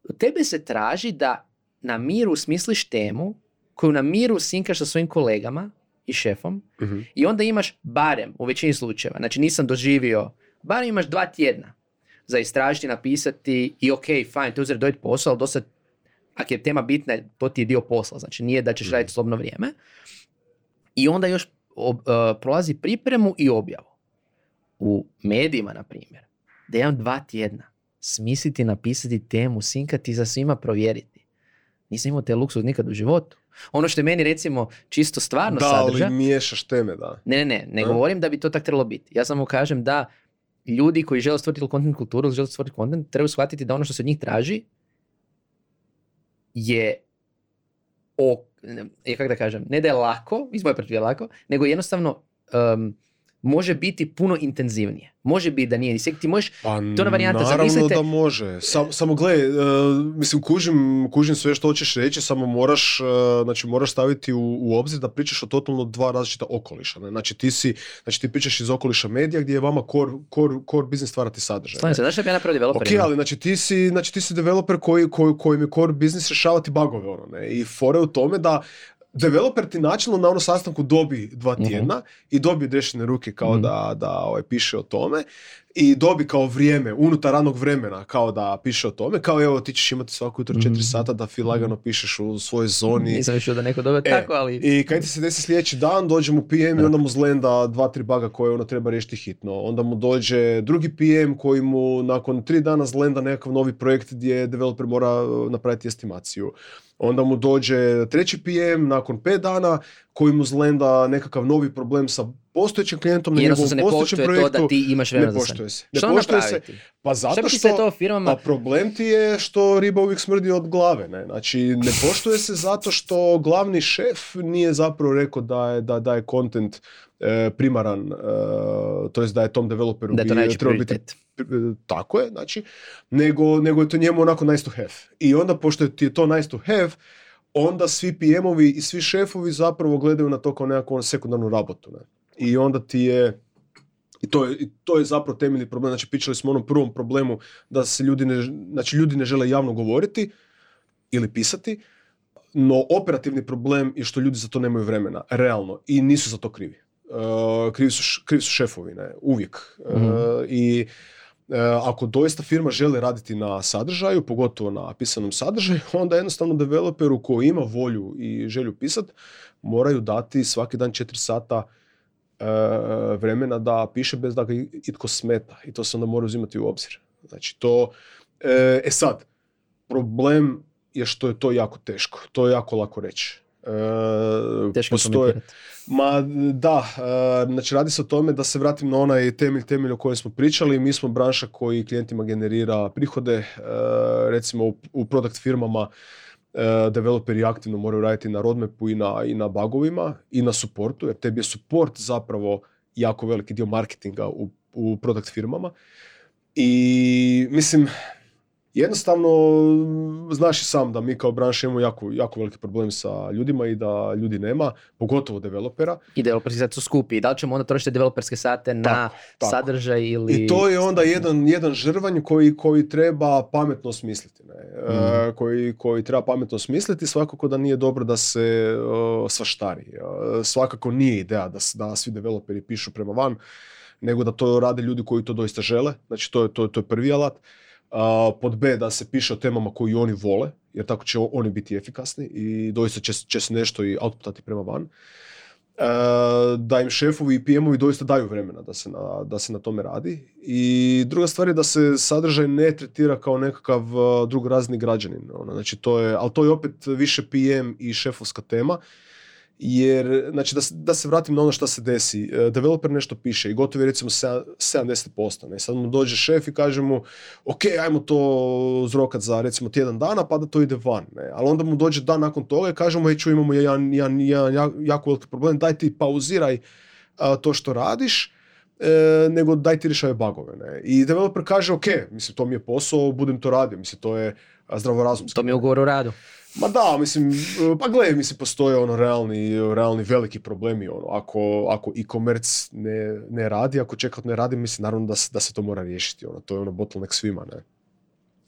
od tebe se traži da na miru smisliš temu koju na miru sinkaš sa svojim kolegama i šefom Mhm. i onda imaš barem, u većini slučajeva, znači nisam doživio, barem imaš dva tjedna za istražiti, napisati i ok, fajn, to uzeti dojeti posao, ali dosad, ako je tema bitna, to ti je dio posla, znači nije da ćeš Mhm. raditi slobno vrijeme. I onda još ob- uh, prolazi pripremu i objavu. U medijima, na primjer, da imam dva tjedna smisliti, napisati temu, sinkati za svima provjeriti. Nisam imao te luksuz nikad u životu. Ono što je meni recimo čisto stvarno Da, sadrža, ali miješaš teme, da. ne, ne, ne, ne govorim da bi to tak trebalo biti. Ja samo kažem da ljudi koji žele stvoriti content kulturu, žele stvoriti content, trebaju shvatiti da ono što se od njih traži je o, kako da kažem, ne da je lako, iz moje perspektive lako, nego jednostavno um, može biti puno intenzivnije. Može biti da nije ni sek- ti možeš Pa To je varijanta, naravno zamislite- da može. Sam, samo gle, e, mislim, kužim, kužim sve što hoćeš reći, samo moraš, e, znači, moraš staviti u, u obzir da pričaš o totalno dva različita okoliša. Ne? Znači, ti si, znači, ti pričaš iz okoliša medija gdje je vama core, core, core business stvarati sadržaj. Slažem se, znaš bi ja napravio Ok, developerima? ali znači ti si, znači ti si developer koji, koji, kojem je core business rješavati bugove ono, ne? I fore u tome da developer ti načelno na ono sastanku dobi dva Mhm. tjedna i dobije dešene ruke kao Mhm. da, da ovaj, piše o tome i dobi kao vrijeme, unutar radnog vremena, kao da piše o tome, kao evo ti ćeš imati svako jutro 4 Mhm. sata da fi lagano pišeš u svojoj zoni. Nisam da neko dobio E, tako, ali... I kad ti se desi sljedeći dan, dođe mu PM i onda mu zlenda dva, tri baga koje ono treba riješiti hitno. Onda mu dođe drugi PM koji mu nakon tri dana zlenda nekakav novi projekt gdje developer mora uh, napraviti estimaciju. Onda mu dođe treći PM nakon pet dana koji mu zlenda nekakav novi problem sa postojećim klijentom na njegovom se ne postojećem projektu. to da ti imaš vremena ne poštuje se. Ne Što poštuje se. Pa zato što... to firmama... A problem ti je što riba uvijek smrdi od glave, ne? Znači, ne poštuje se zato što glavni šef nije zapravo rekao da je, da, da je content e, primaran, e, to jest da je tom developeru da je to bi trebao biti tako je, znači, nego, nego je to njemu onako nice to have. I onda, pošto ti je to nice to have, onda svi PM-ovi i svi šefovi zapravo gledaju na to kao nekakvu ono sekundarnu rabotu. Ne? I onda ti je i to, je, I to je zapravo temeljni problem. Znači, pričali smo o onom prvom problemu da se ljudi ne, znači, ljudi ne žele javno govoriti ili pisati, no operativni problem je što ljudi za to nemaju vremena, realno, i nisu za to krivi. Uh, krivi, su, krivi su šefovi, ne, uvijek. Uh, Mhm. I uh, ako doista firma želi raditi na sadržaju, pogotovo na pisanom sadržaju, onda jednostavno developeru koji ima volju i želju pisat, moraju dati svaki dan 4 sata e, vremena da piše bez da ga itko smeta i to se onda mora uzimati u obzir. Znači to, e, e sad, problem je što je to jako teško, to je jako lako reći. E, Teško postoje. Ma da, e, znači radi se o tome da se vratim na onaj temelj, temelj o kojem smo pričali. Mi smo branša koji klijentima generira prihode, e, recimo u, u product firmama developeri aktivno moraju raditi na roadmapu i na, i na bugovima i na supportu, jer tebi je support zapravo jako veliki dio marketinga u, u product firmama. I mislim, jednostavno znaš i sam da mi kao branša imamo jako, jako veliki problem sa ljudima i da ljudi nema, pogotovo developera. I developerski sat su skupi. Da li ćemo onda trošiti developerske sate na Tako, tako. sadržaj ili... I to je onda jedan, jedan žrvanj koji, koji treba pametno smisliti. Ne? E, koji, koji treba pametno smisliti, svakako da nije dobro da se uh, svaštari. E, svakako nije ideja da, da svi developeri pišu prema van, nego da to rade ljudi koji to doista žele. Znači to je, to, to je prvi alat. Pod B da se piše o temama koji oni vole, jer tako će oni biti efikasni i doista će, će se nešto i outputati prema van. E, da im šefovi i PM-ovi doista daju vremena da se, na, da se na tome radi. I druga stvar je da se sadržaj ne tretira kao nekakav uh, drugorazni građanin. Ono, znači to je, ali to je opet više PM i šefovska tema. Jer, znači da, da se vratim na ono što se desi. E, Developer nešto piše i gotovo je recimo se- 70%. Ne? Sad mu dođe šef i kaže mu ok, ajmo to zrokat za recimo tjedan dana pa da to ide van. Ne? Ali onda mu dođe dan nakon toga i kaže mu, hej čuj, imamo jedan, jedan, jedan ja- jako veliki problem, daj ti pauziraj a, to što radiš, e, nego daj ti rješaj bagove. Ne? I developer kaže, ok, mislim, to mi je posao, budem to radio, mislim, to je zdravorazumski. To mi je ugovor o radu. Ma da, mislim, e, pa gledaj, mislim, postoje ono realni, realni veliki problemi, ono, ako, ako e-commerce ne, ne radi, ako checkout ne radi, mislim, naravno da da se to mora riješiti, ono, to je ono bottleneck svima, ne.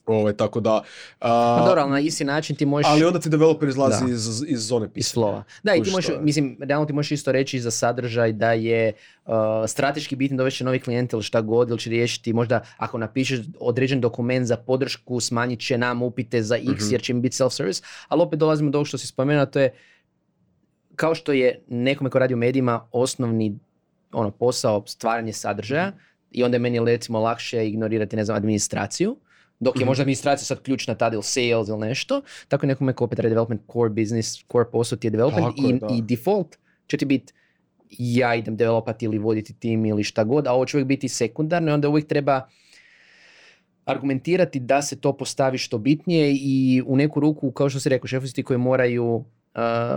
Ovaj, tako da, a, Pa dobro, ali na isti način ti možeš... ali onda ti developer izlazi Da. iz, iz zone iz pisanja. slova. Da, i ti možeš, mislim, realno ti možeš isto reći za sadržaj da je uh, strateški bitno dovesti novi klijent ili šta god, ili će riješiti možda ako napišeš određen dokument za podršku, smanjit će nam upite za x Mhm. jer će im biti self-service, ali opet dolazimo do ovog što si spomenuo, to je kao što je nekome ko radi u medijima osnovni ono, posao stvaranje sadržaja i onda je meni recimo lakše ignorirati ne znam, administraciju, dok je Mhm. možda administracija sad ključna tad ili sales ili nešto, tako je nekome ko opet radi development, core business, core posao ti je development Tako i, da. i default će ti biti ja idem developati ili voditi tim ili šta god, a ovo će uvijek biti sekundarno i onda uvijek treba argumentirati da se to postavi što bitnije i u neku ruku, kao što si rekao, šefovi ti koji moraju uh,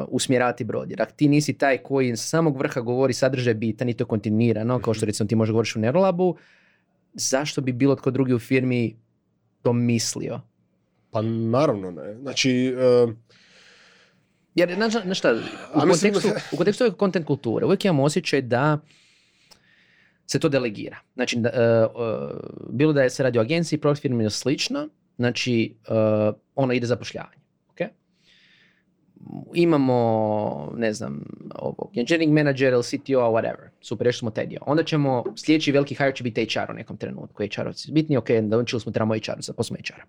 usmjerati brod. Jer ako ti nisi taj koji sa samog vrha govori sadržaj bitan i to kontinuirano, kao što recimo ti možeš govoriš u Neurolabu, zašto bi bilo tko drugi u firmi to mislio? Pa naravno ne. Znači, e, Jer, znaš, znaš šta, u kontekstu, u kontekstu ove content kulture uvijek imam osjećaj da se to delegira. Znači, da, e, e, bilo da je se radi o agenciji, product firmi ili slično, znači, e, ono ide zapošljavanje. Imamo, ne znam, ovog, engineering manager ili CTO, whatever, super, još smo taj dio. Onda ćemo, sljedeći veliki hire će biti HR u nekom trenutku. HR-ovci bitni, ok, naučili smo, trebamo HR, zaposlimo HR.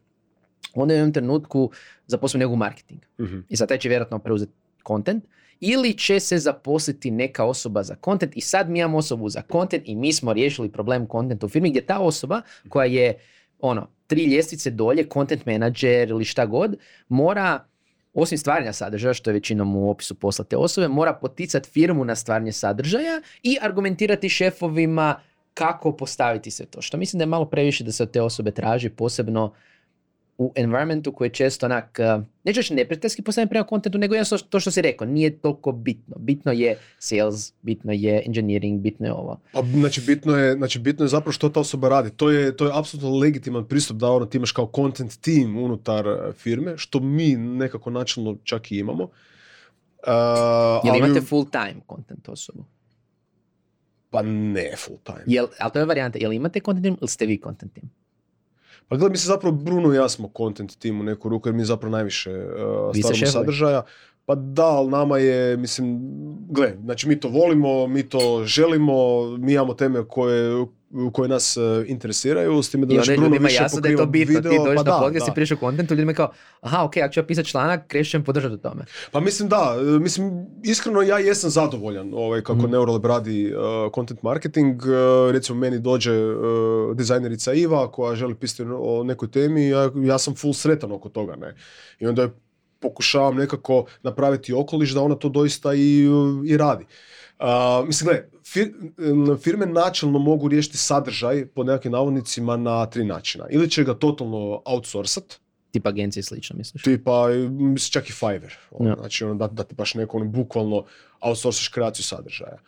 Onda u jednom trenutku zaposlimo njegov marketing. Mhm. I sad taj će vjerojatno preuzeti content. Ili će se zaposliti neka osoba za content i sad mi imamo osobu za content i mi smo riješili problem contenta u firmi gdje ta osoba koja je ono, tri ljestvice dolje, content manager ili šta god, mora osim stvaranja sadržaja, što je većinom u opisu posla te osobe, mora poticati firmu na stvaranje sadržaja i argumentirati šefovima kako postaviti sve to. Što mislim da je malo previše da se od te osobe traži, posebno u environmentu koji je često onak, uh, neću reći neprijateljski postavljen prema kontentu, nego jednostavno to što si rekao, nije toliko bitno. Bitno je sales, bitno je engineering, bitno je ovo. Pa, znači, bitno je, znači, bitno je zapravo što ta osoba radi. To je, to je apsolutno legitiman pristup da ono, ti imaš kao content team unutar e, firme, što mi nekako načelno čak i imamo. Uh, Jel ali- imate full time content osobu? Pa ne full time. Jel, ali to je varijanta, jel imate content team ili ste vi content team? Pa gledaj, mi se zapravo Bruno i ja smo content team u neku ruku jer mi zapravo najviše uh, stvaramo sadržaja. Pa da, ali nama je, mislim, gle, znači mi to volimo, mi to želimo, mi imamo teme koje, koje nas uh, interesiraju, s time da I onda ljudima jasno da je to bitno. Ti video, dođeš pa na podcast i pričaš o kontentu, ljudima je kao, aha, ok, ako ću ja pisati članak, Kreš će me podržati u tome. Pa mislim da, e, mislim iskreno ja jesam zadovoljan ovaj, kako Mhm. Neuralab radi uh, content marketing. Uh, recimo meni dođe uh, dizajnerica Iva koja želi pisati o nekoj temi, ja, ja sam full sretan oko toga. Ne? I onda je pokušavam nekako napraviti okoliš da ona to doista i, i radi. Uh, mislim, gle, fir- firme načelno mogu riješiti sadržaj po nekakvim navodnicima na tri načina. Ili će ga totalno outsourcat, Tipa agencije slično, misliš? tipa, mislim, čak i Fiverr. ono, Ja. Znači, ono, da, da ti baš neko ono, bukvalno outsourcaš kreaciju sadržaja.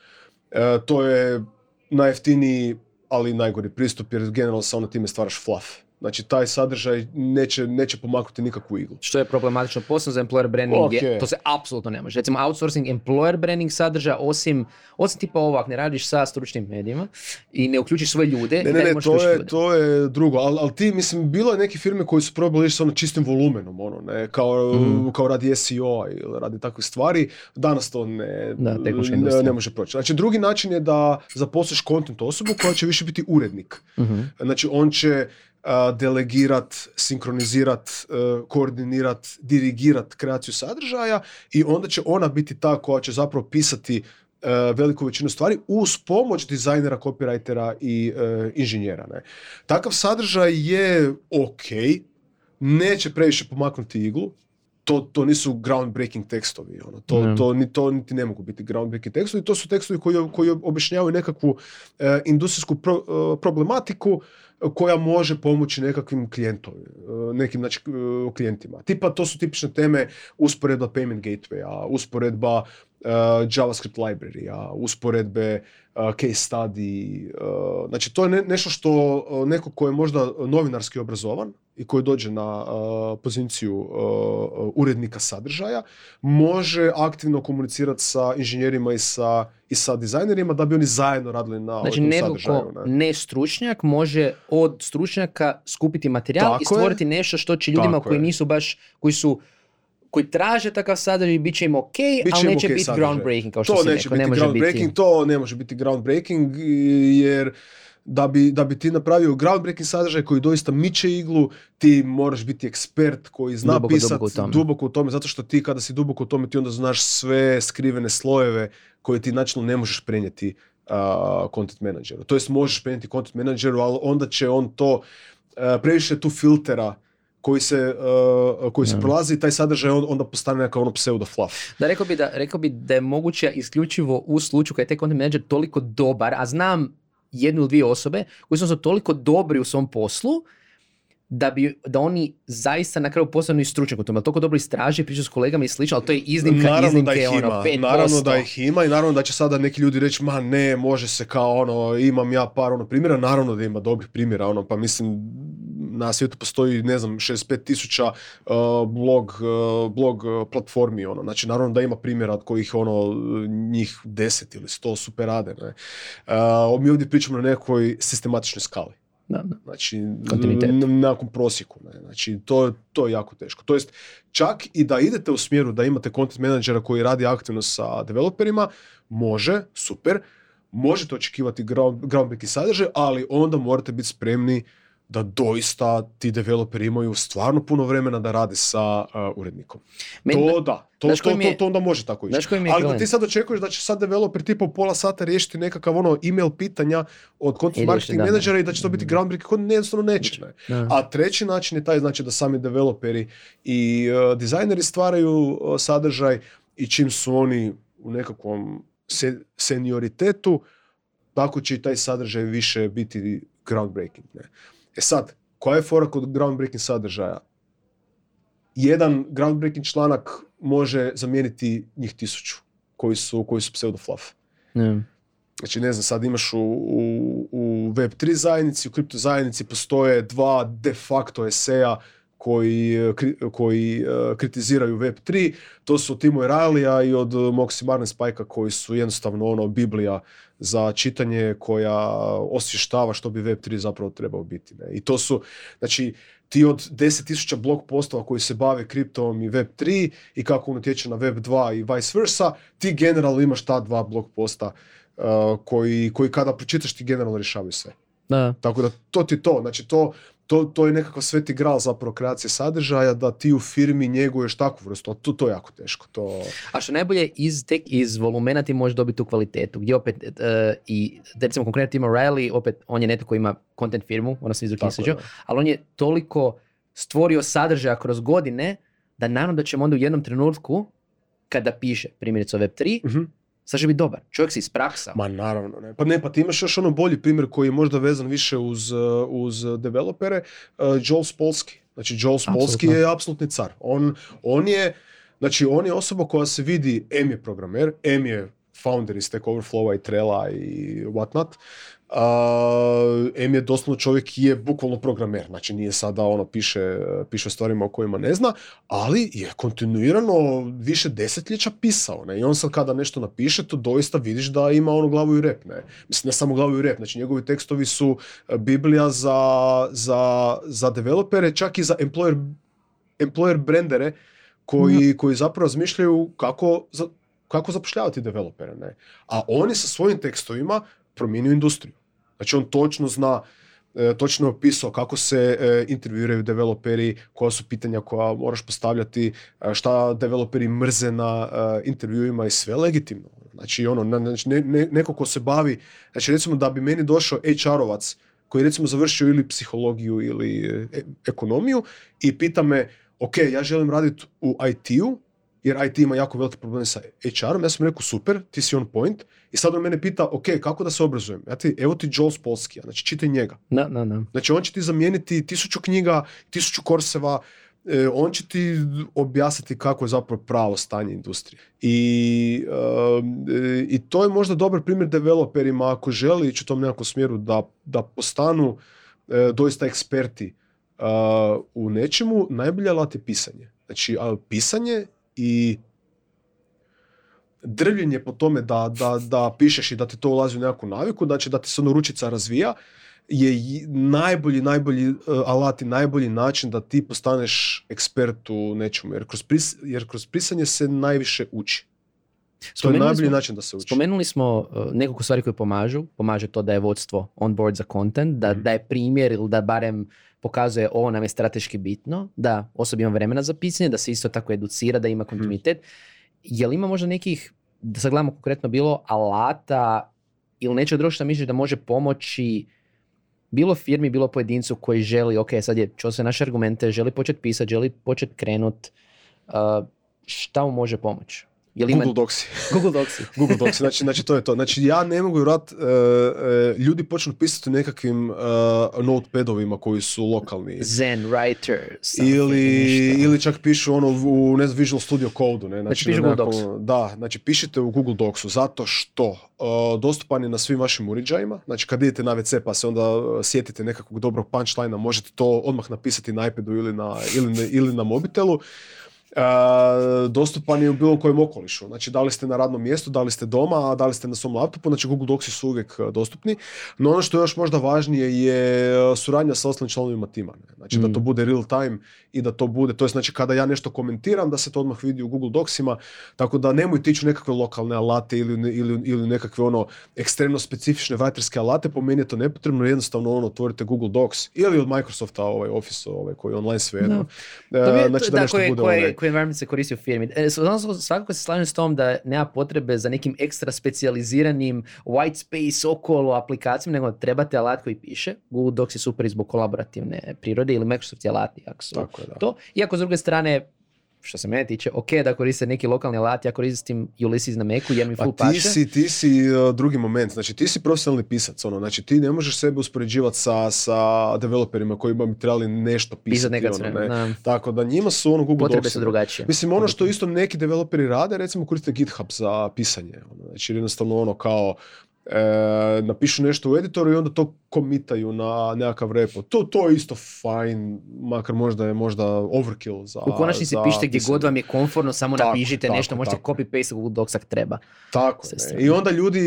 E, to je najjeftiniji, ali najgori pristup, jer generalno sa ono time stvaraš fluff. Znači, taj sadržaj neće, neće pomaknuti nikakvu iglu. Što je problematično posebno za employer branding, je, Ok. to se apsolutno ne može. Recimo outsourcing employer branding sadržaja osim, osim tipa ovo, ako ne radiš sa stručnim medijima i ne uključiš svoje ljude, Ne, ne, ne, možeš to je, ljude. to je drugo, ali al ti, mislim, bilo je neke firme koji su probali sa ono čistim volumenom, ono, ne, kao, Mhm. kao radi SEO ili radi takvih stvari, danas to ne, Da, ne, ne može proći. Znači, drugi način je da zaposliš content osobu koja će više biti urednik. Mhm. Znači, on će delegirat, sinkronizirat, e, koordinirat, dirigirat kreaciju sadržaja i onda će ona biti ta koja će zapravo pisati e, veliku većinu stvari uz pomoć dizajnera, copywritera i e, inženjera. Ne? Takav sadržaj je ok, neće previše pomaknuti iglu, to, to nisu groundbreaking tekstovi, ono. to, Ne. to, ni, to niti ne mogu biti groundbreaking tekstovi, to su tekstovi koji, koji objašnjavaju nekakvu e, industrijsku pro- e, problematiku koja može pomoći nekakvim klijentom, e, nekim znači, e, klijentima. Tipa, to su tipične teme usporedba payment gatewaya, usporedba e, JavaScript library, usporedbe uh, case study. uh, znači, to je ne- nešto što uh, neko ko je možda novinarski obrazovan i koji dođe na uh, poziciju uh, urednika sadržaja, može aktivno komunicirati sa inženjerima i sa, i sa dizajnerima da bi oni zajedno radili na Znači, netko sadržaju. ne. ne stručnjak može od stručnjaka skupiti materijal Tako i stvoriti je. nešto što će ljudima Tako koji je. nisu baš, koji su koji traže takav sadržaj, bit će im ok, Bit će ali neće ok biti groundbreaking, kao što to si neće rekao, ne biti može groundbreaking, biti. to ne može biti groundbreaking jer da bi, da bi ti napravio groundbreaking sadržaj koji doista miče iglu, ti moraš biti ekspert koji zna Duboko, pisat duboko u tome. duboko u tome, zato što ti kada si duboko u tome ti onda znaš sve skrivene slojeve koje ti načelno ne možeš prenijeti a, content manageru. To jest možeš prenijeti content manageru, ali onda će on to, a, previše tu filtera koji se, a, koji se prolazi i taj sadržaj on- onda postane kao ono pseudo fluff. Da, rekao bi da, rekao bi da je moguće isključivo u slučaju kad je taj content manager toliko dobar, a znam jednu ili dvije osobe koji su toliko dobri u svom poslu da bi da oni zaista na kraju postanu i stručnjak u tome. Toliko dobro istraže, pričaju s kolegama i slično, ali to je iznimka, naravno iznimke, da ih ono, ima, 5%. naravno da ih ima i naravno da će sada neki ljudi reći ma ne, može se kao ono, imam ja par ono primjera, naravno da ima dobrih primjera, ono, pa mislim na svijetu postoji, ne znam, 65 tisuća uh, blog, uh, blog uh, platformi, ono, znači naravno da ima primjera od kojih ono, njih 10 ili 100 super rade, ne. Uh, mi ovdje pričamo na nekoj sistematičnoj skali. Da, da. Znači, n- nakon prosjeku. Ne? Znači, to, to je jako teško. To jest, čak i da idete u smjeru da imate content menadžera koji radi aktivno sa developerima, može, super, možete očekivati ground- groundbreaking sadržaj, ali onda morate biti spremni da doista ti developeri imaju stvarno puno vremena da rade sa uh, urednikom. Meni- to da, to, to, je- to onda može tako ići. Ali da ti sad očekuješ da će sad developer tipa u pola sata riješiti nekakav ono email pitanja od content marketing menadžera i da će to biti groundbreaking, kod ne, jednostavno neće. Ne. A treći način je taj znači da sami developeri i uh, dizajneri stvaraju uh, sadržaj i čim su oni u nekakvom se, senioritetu, tako će i taj sadržaj više biti groundbreaking. Ne. E sad, koja je fora kod groundbreaking sadržaja? Jedan groundbreaking članak može zamijeniti njih tisuću koji su, koji su pseudo fluff. Ne. Znači, ne znam, sad imaš u, u, u Web3 zajednici, u kripto zajednici postoje dva de facto eseja koji, koji eh, kritiziraju Web3. To su Timo O'Reillya i od Moxie Marlinspike'a koji su jednostavno ono biblija za čitanje koja osvještava što bi Web3 zapravo trebao biti. Ne? I to su, znači, ti od 10.000 blog postova koji se bave kriptom i Web3 i kako on utječe na Web2 i vice versa, ti generalno imaš ta dva blog posta uh, koji, koji kada pročitaš ti generalno rješavaju sve. Da. Tako da to ti to, znači to, to, to je nekakav sveti gral zapravo kreacije sadržaja da ti u firmi njeguješ takvu vrstu, to, to je jako teško. To... A što najbolje, iz, tek iz volumena ti možeš dobiti tu kvalitetu. Gdje opet, e, i da recimo konkretno Tim O'Reilly, opet on je netko koji ima content firmu, je, Institute, da. ali on je toliko stvorio sadržaja kroz godine da naravno da ćemo onda u jednom trenutku kada piše primjerice o Web3, Mhm. Sad će biti dobar. Čovjek se ispraksao. Ma naravno, ne. Pa ne, pa ti imaš još ono bolji primjer koji je možda vezan više uz, uh, uz developere, uh, Joel Spolsky. Znači, Joel Apsolutno. je apsolutni car. On, on je, znači, on je osoba koja se vidi, M je programer, M je founder iz Stack Overflowa i Trela i whatnot. Uh, M je doslovno čovjek je bukvalno programer, znači nije sada ono piše, piše stvarima o kojima ne zna, ali je kontinuirano više desetljeća pisao. Ne? I on sad kada nešto napiše, to doista vidiš da ima ono glavu i rep. Ne? Mislim, ne samo glavu i rep, znači njegovi tekstovi su e, biblija za, za, za developere, čak i za employer, employer brandere koji, koji zapravo razmišljaju kako, za, kako zapošljavati developere. Ne? A oni sa svojim tekstovima promijenio industriju. Znači on točno zna e, točno je opisao kako se e, intervjuiraju developeri, koja su pitanja koja moraš postavljati, e, šta developeri mrze na intervjuima i sve legitimno. Znači, ono, na- znači, ne, ne- neko ko se bavi, znači recimo da bi meni došao HR-ovac koji je recimo završio ili psihologiju ili ekonomiju i pita me, ok, ja želim raditi u IT-u, jer IT ima jako velike probleme sa HR-om, ja sam rekao super, ti si on point, i sad on mene pita, ok, kako da se obrazujem? Ja ti, evo ti Joel Spolsky, znači čitaj njega. Da, da, da. Znači on će ti zamijeniti tisuću knjiga, tisuću korseva, e, on će ti objasniti kako je zapravo pravo stanje industrije. I, um, e, I to je možda dobar primjer developerima ako žele ići u tom nekakvom smjeru da, da postanu e, doista eksperti u nečemu, najbolji alat je pisanje. Znači, pisanje i drvljenje po tome da, da, da pišeš i da ti to ulazi u nekakvu naviku, znači da ti se ono ručica razvija, je najbolji, najbolji uh, alat i najbolji način da ti postaneš ekspert u nečemu. Jer kroz, pris, jer kroz pisanje se najviše uči. To je najbolji smo- način da se uči. Spomenuli smo uh, nekoliko stvari koje pomažu. Pomaže to da je vodstvo on board za content, da, Mhm. da je primjer ili da barem pokazuje ovo nam je strateški bitno, da osoba ima vremena za pisanje, da se isto tako educira, da Mhm. ima kontinuitet. Jel ima možda nekih, da sad gledamo konkretno bilo alata ili nečeg drugog što misliš da može pomoći bilo firmi, bilo pojedincu koji želi, ok, sad je čuo sve naše argumente, želi početi pisati, želi početi krenut, uh, šta mu može pomoći? Jel ima... Google Docs. Google Docs. Google Docs, znači, znači to je to. Znači ja ne mogu vjerat, e, e, ljudi počnu pisati u nekakvim uh, notepadovima koji su lokalni. Zen writer. something, Ili, ili čak pišu ono u ne znam, Visual Studio Code. Ne? Znači, na pišu Google nekakvom- Da, znači pišite u Google Docsu zato što uh, dostupan je na svim vašim uređajima. Znači kad idete na WC pa se onda uh, sjetite nekakvog dobrog punchlinea, možete to odmah napisati na iPadu ili na, ili na, ili na mobitelu. Dostupan je u bilo kojem okolišu. Znači, da li ste na radnom mjestu, da li ste doma, a da li ste na svom laptopu, znači Google Docs su uvijek dostupni. No ono što je još možda važnije je suradnja sa ostalim članovima tima. Znači, da to mm. bude real time i da to bude, to je znači kada ja nešto komentiram, da se to odmah vidi u Google Docsima, tako da nemoj tići nekakve lokalne alate ili, ili, ili nekakve ono ekstremno specifične writerske alate, po meni je to nepotrebno, jednostavno ono otvorite Google Docs ili od Microsofta ovaj Office ovaj koji je online sve jedno. E, znači da, nešto bude koje, ovaj... environment se koristi u firmi. E, svakako se slažem s tom da nema potrebe za nekim ekstra specijaliziranim white space okolo aplikacijama, nego trebate alat koji piše. Google Docs je super zbog kolaborativne prirode ili Microsoft je alati, ako su Tako je, da. to. Iako s druge strane što se mene tiče, ok da koriste neki lokalni alat, ja koristim Ulysses na Macu jer mi full pa ti Si, ti si uh, drugi moment, znači ti si profesionalni pisac, ono, znači ti ne možeš sebe uspoređivati sa, sa developerima koji bi trebali nešto pisati. Pisat ono, ne. Tako da njima su ono Google Potrebe su drugačije. Mislim, ono što isto neki developeri rade, recimo koriste GitHub za pisanje. Ono, znači jednostavno ono kao e, napišu nešto u editoru i onda to komitaju na nekakav repo. To, to je isto fine, makar možda je možda overkill za U konačnici pišite gdje god vam je komfortno, samo tako, napišite tako, nešto, možete copy-paste Google Docs ako treba. Tako, I onda ljudi,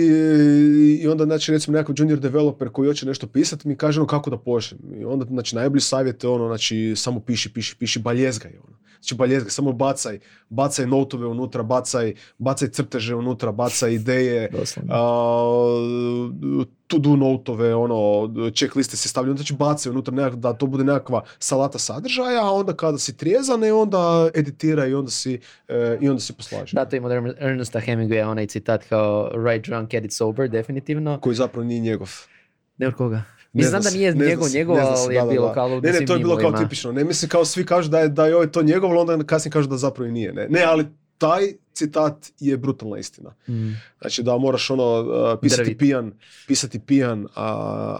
i onda znači recimo nekakav junior developer koji hoće nešto pisati, mi kaže ono kako da pošljem. I onda znači najbolji savjet je ono, znači samo piši, piši, piši, baljezgaj ono. Znači baljezgaj, samo bacaj, bacaj notove unutra, bacaj, bacaj crteže unutra, bacaj ideje, to do notove, ono, checkliste se stavljaju, znači bacaju unutra nekak, da to bude nekakva salata sadržaja, a onda kada si trijezan, onda editira i onda si, e, i onda si poslaže. Da, to ima Ernesta Hemingway, onaj citat kao write drunk, edit sober, definitivno. Koji zapravo nije njegov. Ne od koga? Mislim znam da nije njegov, njegov, ali je bilo kao Ne, ne, to je bilo kao tipično. Ne mislim kao svi kažu da je, da je to njegov, ali onda kasnije kažu da zapravo i nije. Ne, ne ali taj citat je brutalna istina. Mm. Znači da moraš ono uh, pisati pijan, pisati pijan, a,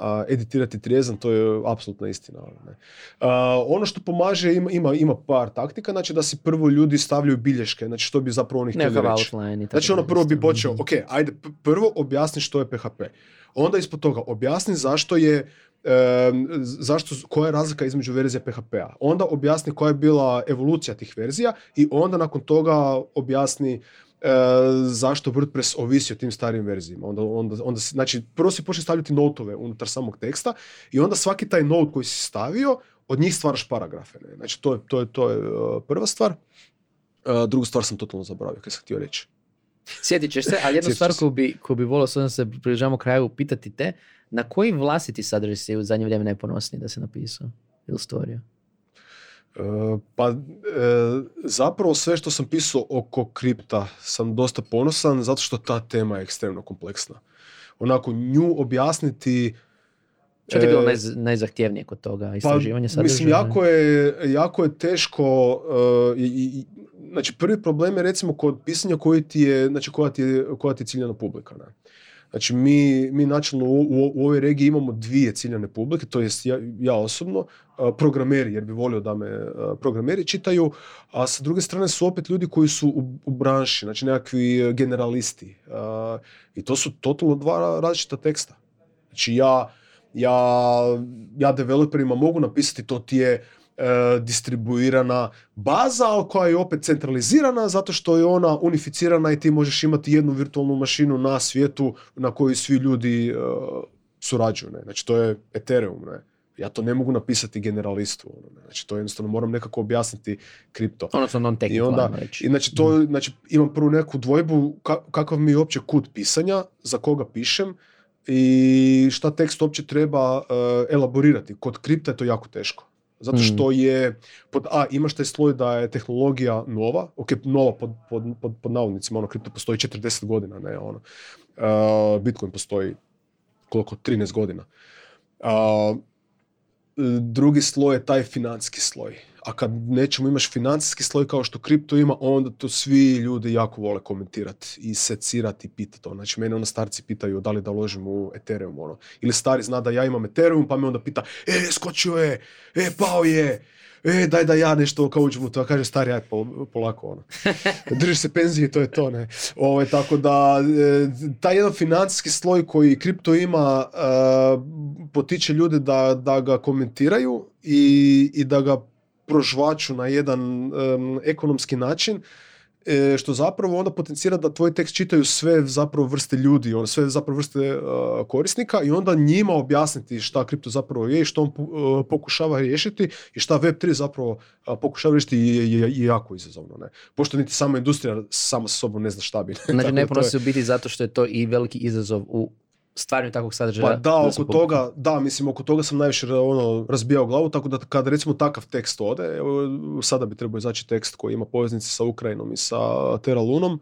a editirati trijezan, to je apsolutna istina. Ne. Uh, ono što pomaže ima, ima, ima par taktika, znači da si prvo ljudi stavljaju bilješke, znači što bi zapravo oni htjeli reći. Znači ono prvo bi počeo, ok, ajde, prvo objasni što je PHP. Onda ispod toga objasni zašto je zašto, koja je razlika između verzije PHP-a. Onda objasni koja je bila evolucija tih verzija i onda nakon toga objasni e, zašto WordPress ovisi o tim starijim verzijama. Onda, onda, onda, znači, prvo si počne stavljati notove unutar samog teksta i onda svaki taj note koji si stavio, od njih stvaraš paragrafe. Ne? Znači, to je, to je, to je uh, prva stvar. Uh, drugu stvar sam totalno zaboravio, kaj sam htio reći. Sjetit ćeš se, ali jednu stvar koju bi, koju bi volio, s se približavamo kraju, pitati te, na koji vlastiti sadržaj si u zadnje vrijeme najponosniji da se napisao ili stvorio? E, pa e, zapravo sve što sam pisao oko kripta sam dosta ponosan zato što ta tema je ekstremno kompleksna. Onako nju objasniti što ti je bilo e, najzahtjevnije kod toga pa, istraživanja sadržaja? Mislim, jako je, jako je teško, i, znači prvi problem je recimo kod pisanja koji ti je, znači koja ti je, koja ti je ciljana publika. Ne? Znači mi, mi načelno u, u, ovoj regiji imamo dvije ciljane publike, to jest ja, ja osobno, programeri, jer bi volio da me programeri čitaju, a sa druge strane su opet ljudi koji su u, u branši, znači nekakvi generalisti. I to su totalno dva različita teksta. Znači ja, ja, ja developerima mogu napisati to ti je e, distribuirana baza koja je opet centralizirana zato što je ona unificirana i ti možeš imati jednu virtualnu mašinu na svijetu na kojoj svi ljudi e, surađuju. Ne? Znači to je Ethereum. Ne? Ja to ne mogu napisati generalistu. Ono, ne? Znači to jednostavno moram nekako objasniti kripto. Odnosno non I onda, i znači, to, mhm. znači imam prvu neku dvojbu kakav mi je uopće kut pisanja, za koga pišem i šta tekst uopće treba uh, elaborirati. Kod kripta je to jako teško. Zato što hmm. je, pod A, imaš taj sloj da je tehnologija nova, ok, nova pod, pod, pod, pod navodnicima, ono, kripto postoji 40 godina, ne, ono, uh, Bitcoin postoji koliko, 13 godina. Uh, drugi sloj je taj financijski sloj a kad nećemo imaš financijski sloj kao što kripto ima, onda to svi ljudi jako vole komentirati i secirati i pitati. Ono. Znači, mene ono starci pitaju da li da uložim u Ethereum. Ono. Ili stari zna da ja imam Ethereum, pa me onda pita, e, skočio je, e, pao je, e, daj da ja nešto kao uđem u to, kaže stari, aj, polako, ono. Drži se penzije, to je to, ne. Ovo, ovaj, tako da, e, taj jedan financijski sloj koji kripto ima, e, potiče ljude da, da ga komentiraju i, i da ga prožvaču na jedan em, ekonomski način, e, što zapravo onda potencira da tvoj tekst čitaju sve zapravo vrste ljudi, ono, sve zapravo vrste e, korisnika i onda njima objasniti šta kripto zapravo je i što on e, pokušava riješiti i šta Web3 zapravo a, pokušava riješiti je, je, je jako izazovno. Ne? Pošto niti sama industrija sama sa sobom ne zna šta bi. Znači ne to je- ponosi u biti zato što je to i veliki izazov u stvaranju takvog sadržaja. Pa da, oko pokupi. toga, da, mislim, oko toga sam najviše ono, razbijao glavu, tako da kada recimo takav tekst ode, evo, sada bi trebao izaći tekst koji ima poveznice sa Ukrajinom i sa Terra Lunom,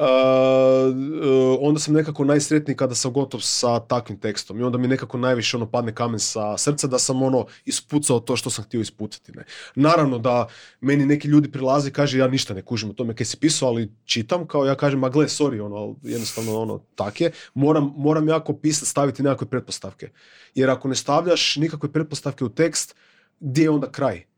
uh, onda sam nekako najsretniji kada sam gotov sa takvim tekstom i onda mi nekako najviše ono padne kamen sa srca da sam ono ispucao to što sam htio ispucati. Ne. Naravno da meni neki ljudi prilaze i kaže ja ništa ne kužim o tome kaj si pisao, ali čitam kao ja kažem, ma gle, sorry, ono, jednostavno ono, tak je. Moram, moram jako pisat, staviti nekakve pretpostavke. Jer ako ne stavljaš nikakve pretpostavke u tekst, gdje je onda kraj?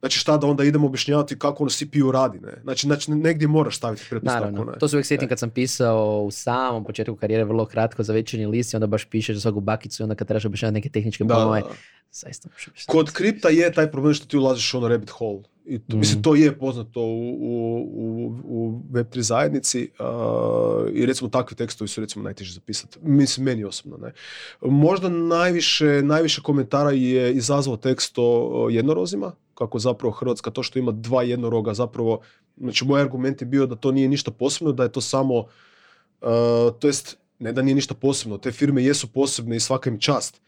Znači šta da onda idemo objašnjavati kako ono CPU radi, ne? Znači, znači negdje moraš staviti pretpostavku, Naravno, ne? to se uvijek sjetim kad sam pisao u samom početku karijere vrlo kratko za večernji list i onda baš pišeš za svaku bakicu i onda kad trebaš objašnjavati neke tehničke pojmove, zaista. Kod kripta je taj problem što ti ulaziš u ono rabbit hole. I to, Mhm. Mislim, to je poznato u, u, u, u Web3 zajednici uh, i recimo takvi tekstovi su recimo najteži zapisati. Mislim, meni osobno, ne. Možda najviše, najviše komentara je izazvao tekst o jednorozima, kako zapravo Hrvatska to što ima dva jednoroga zapravo, znači moj argument je bio da to nije ništa posebno, da je to samo, uh, to jest, ne da nije ništa posebno, te firme jesu posebne i svaka im čast,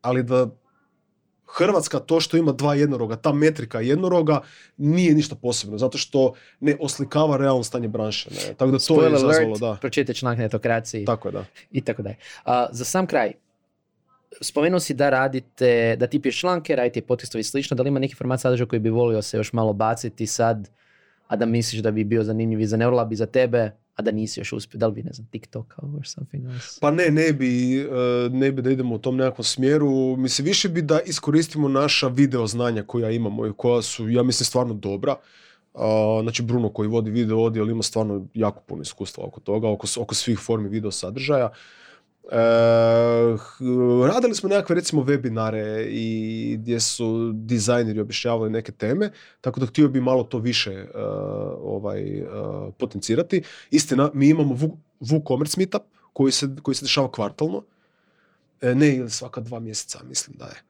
ali da Hrvatska to što ima dva jednoroga, ta metrika jednoroga nije ništa posebno, zato što ne oslikava realno stanje branše. Ne? Tako da to je Spoiler izazvalo, alert, da. pročitajte članak na etokraciji Tako je, da. i tako dalje. A, za sam kraj, spomenuo si da radite, da ti pišeš članke, radite i podcastovi i slično, da li ima neki format sadržaja koji bi volio se još malo baciti sad, a da misliš da bi bio zanimljiv i za Neurolab i za tebe, a da nisi još uspio, da li bi, ne znam, TikTok or something else? Pa ne, ne bi, e, ne bi da idemo u tom nekakvom smjeru. Mislim, više bi da iskoristimo naša video znanja koja imamo i koja su, ja mislim, stvarno dobra. A, znači, Bruno koji vodi video odjel ima stvarno jako puno iskustva oko toga, oko, oko svih formi video sadržaja. E, h- radili smo nekakve recimo webinare i gdje su dizajneri objašnjavali neke teme, tako da htio bi malo to više e, ovaj, e, potencirati. Istina, mi imamo WooCommerce meetup koji se, koji se dešava kvartalno, E, ne ili svaka dva mjeseca, mislim da je.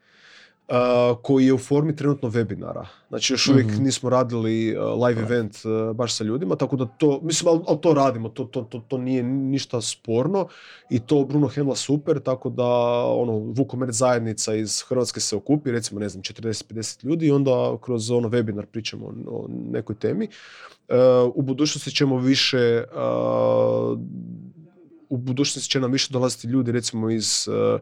Uh, koji je u formi trenutno webinara. Znači još uvijek Mhm. nismo radili uh, live event uh, baš sa ljudima, tako da to, mislim, ali, ali to radimo, to, to, to, to nije ništa sporno i to Bruno hendla super, tako da ono, WooCommerce zajednica iz Hrvatske se okupi, recimo, ne znam, 40-50 ljudi i onda kroz ono webinar pričamo o, o nekoj temi. Uh, u budućnosti ćemo više uh, u budućnosti će nam više dolaziti ljudi recimo iz uh,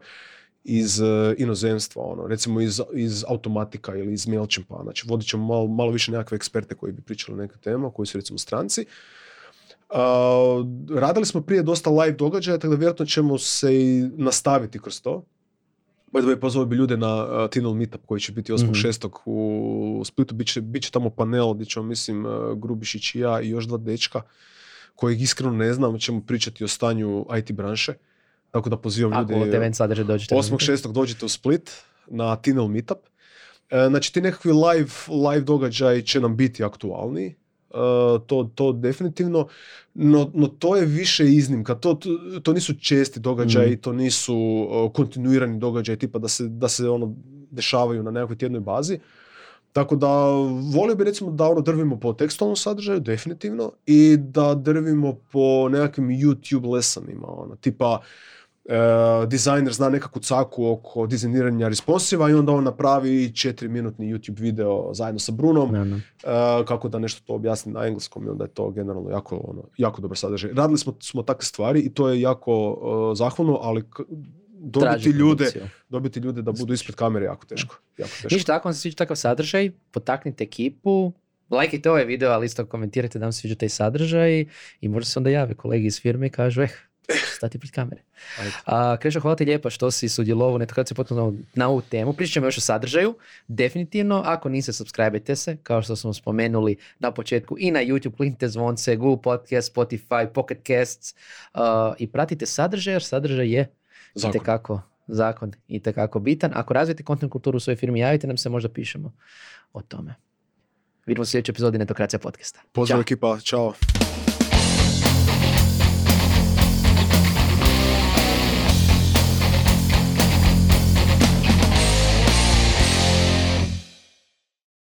iz uh, inozemstva, ono, recimo iz, iz automatika ili iz MailChimpa, znači vodit ćemo malo, malo više nekakve eksperte koji bi pričali o nekoj tema, koji su recimo stranci. Uh, radili smo prije dosta live događaja, tako da vjerojatno ćemo se i nastaviti kroz to. By the pozvao bi ljude na uh, Tinel Meetup koji će biti 8.6. u Splitu. Biće, biće tamo panel gdje ćemo, mislim, uh, Grubišić i ja i još dva dečka kojeg iskreno ne znam, ćemo pričati o stanju IT branše. Tako da pozivam Ako ljude. od event sadržaj dođete. 8.6. dođite u Split na Tinel Meetup. E, Znači ti nekakvi live, live događaji će nam biti aktualni. E, to, to definitivno, no, no to je više iznimka, to, to, to nisu česti događaji, to nisu kontinuirani događaji tipa da se, da se ono dešavaju na nekakvoj tjednoj bazi. Tako da volio bi recimo da ono drvimo po tekstualnom sadržaju, definitivno, i da drvimo po nekakvim YouTube lesonima, ono, tipa e, dizajner zna nekakvu caku oko dizajniranja responsiva i onda on napravi četiri minutni YouTube video zajedno sa Brunom Naravno. e, kako da nešto to objasni na engleskom i onda je to generalno jako, ono, jako dobar sadržaj. Radili smo, smo takve stvari i to je jako e, zahvalno, ali k- dobiti Traži ljude, produkciju. dobiti ljude da budu ispred kamere jako teško. Jako teško. Ništa, ako vam se sviđa takav sadržaj, potaknite ekipu, lajkajte ovaj video, ali isto komentirajte da vam se sviđa taj sadržaj i možda se onda jave kolegi iz firme i kažu, eh, stati pred kamere. A, Krešo, hvala ti lijepo što si sudjelovao na se potpuno na ovu temu. Pričat ćemo još o sadržaju, definitivno. Ako niste, subscribe se, kao što smo spomenuli na početku i na YouTube, kliknite zvonce, Google Podcast, Spotify, Pocket Casts uh, i pratite sadržaj, jer sadržaj je Zakon. itekako zakon i tekako bitan. Ako razvijete content kulturu u svojoj firmi, javite nam se, možda pišemo o tome. Vidimo se u sljedećoj epizodi Netokracija podcasta. Pozdrav Ćao. ekipa, čao.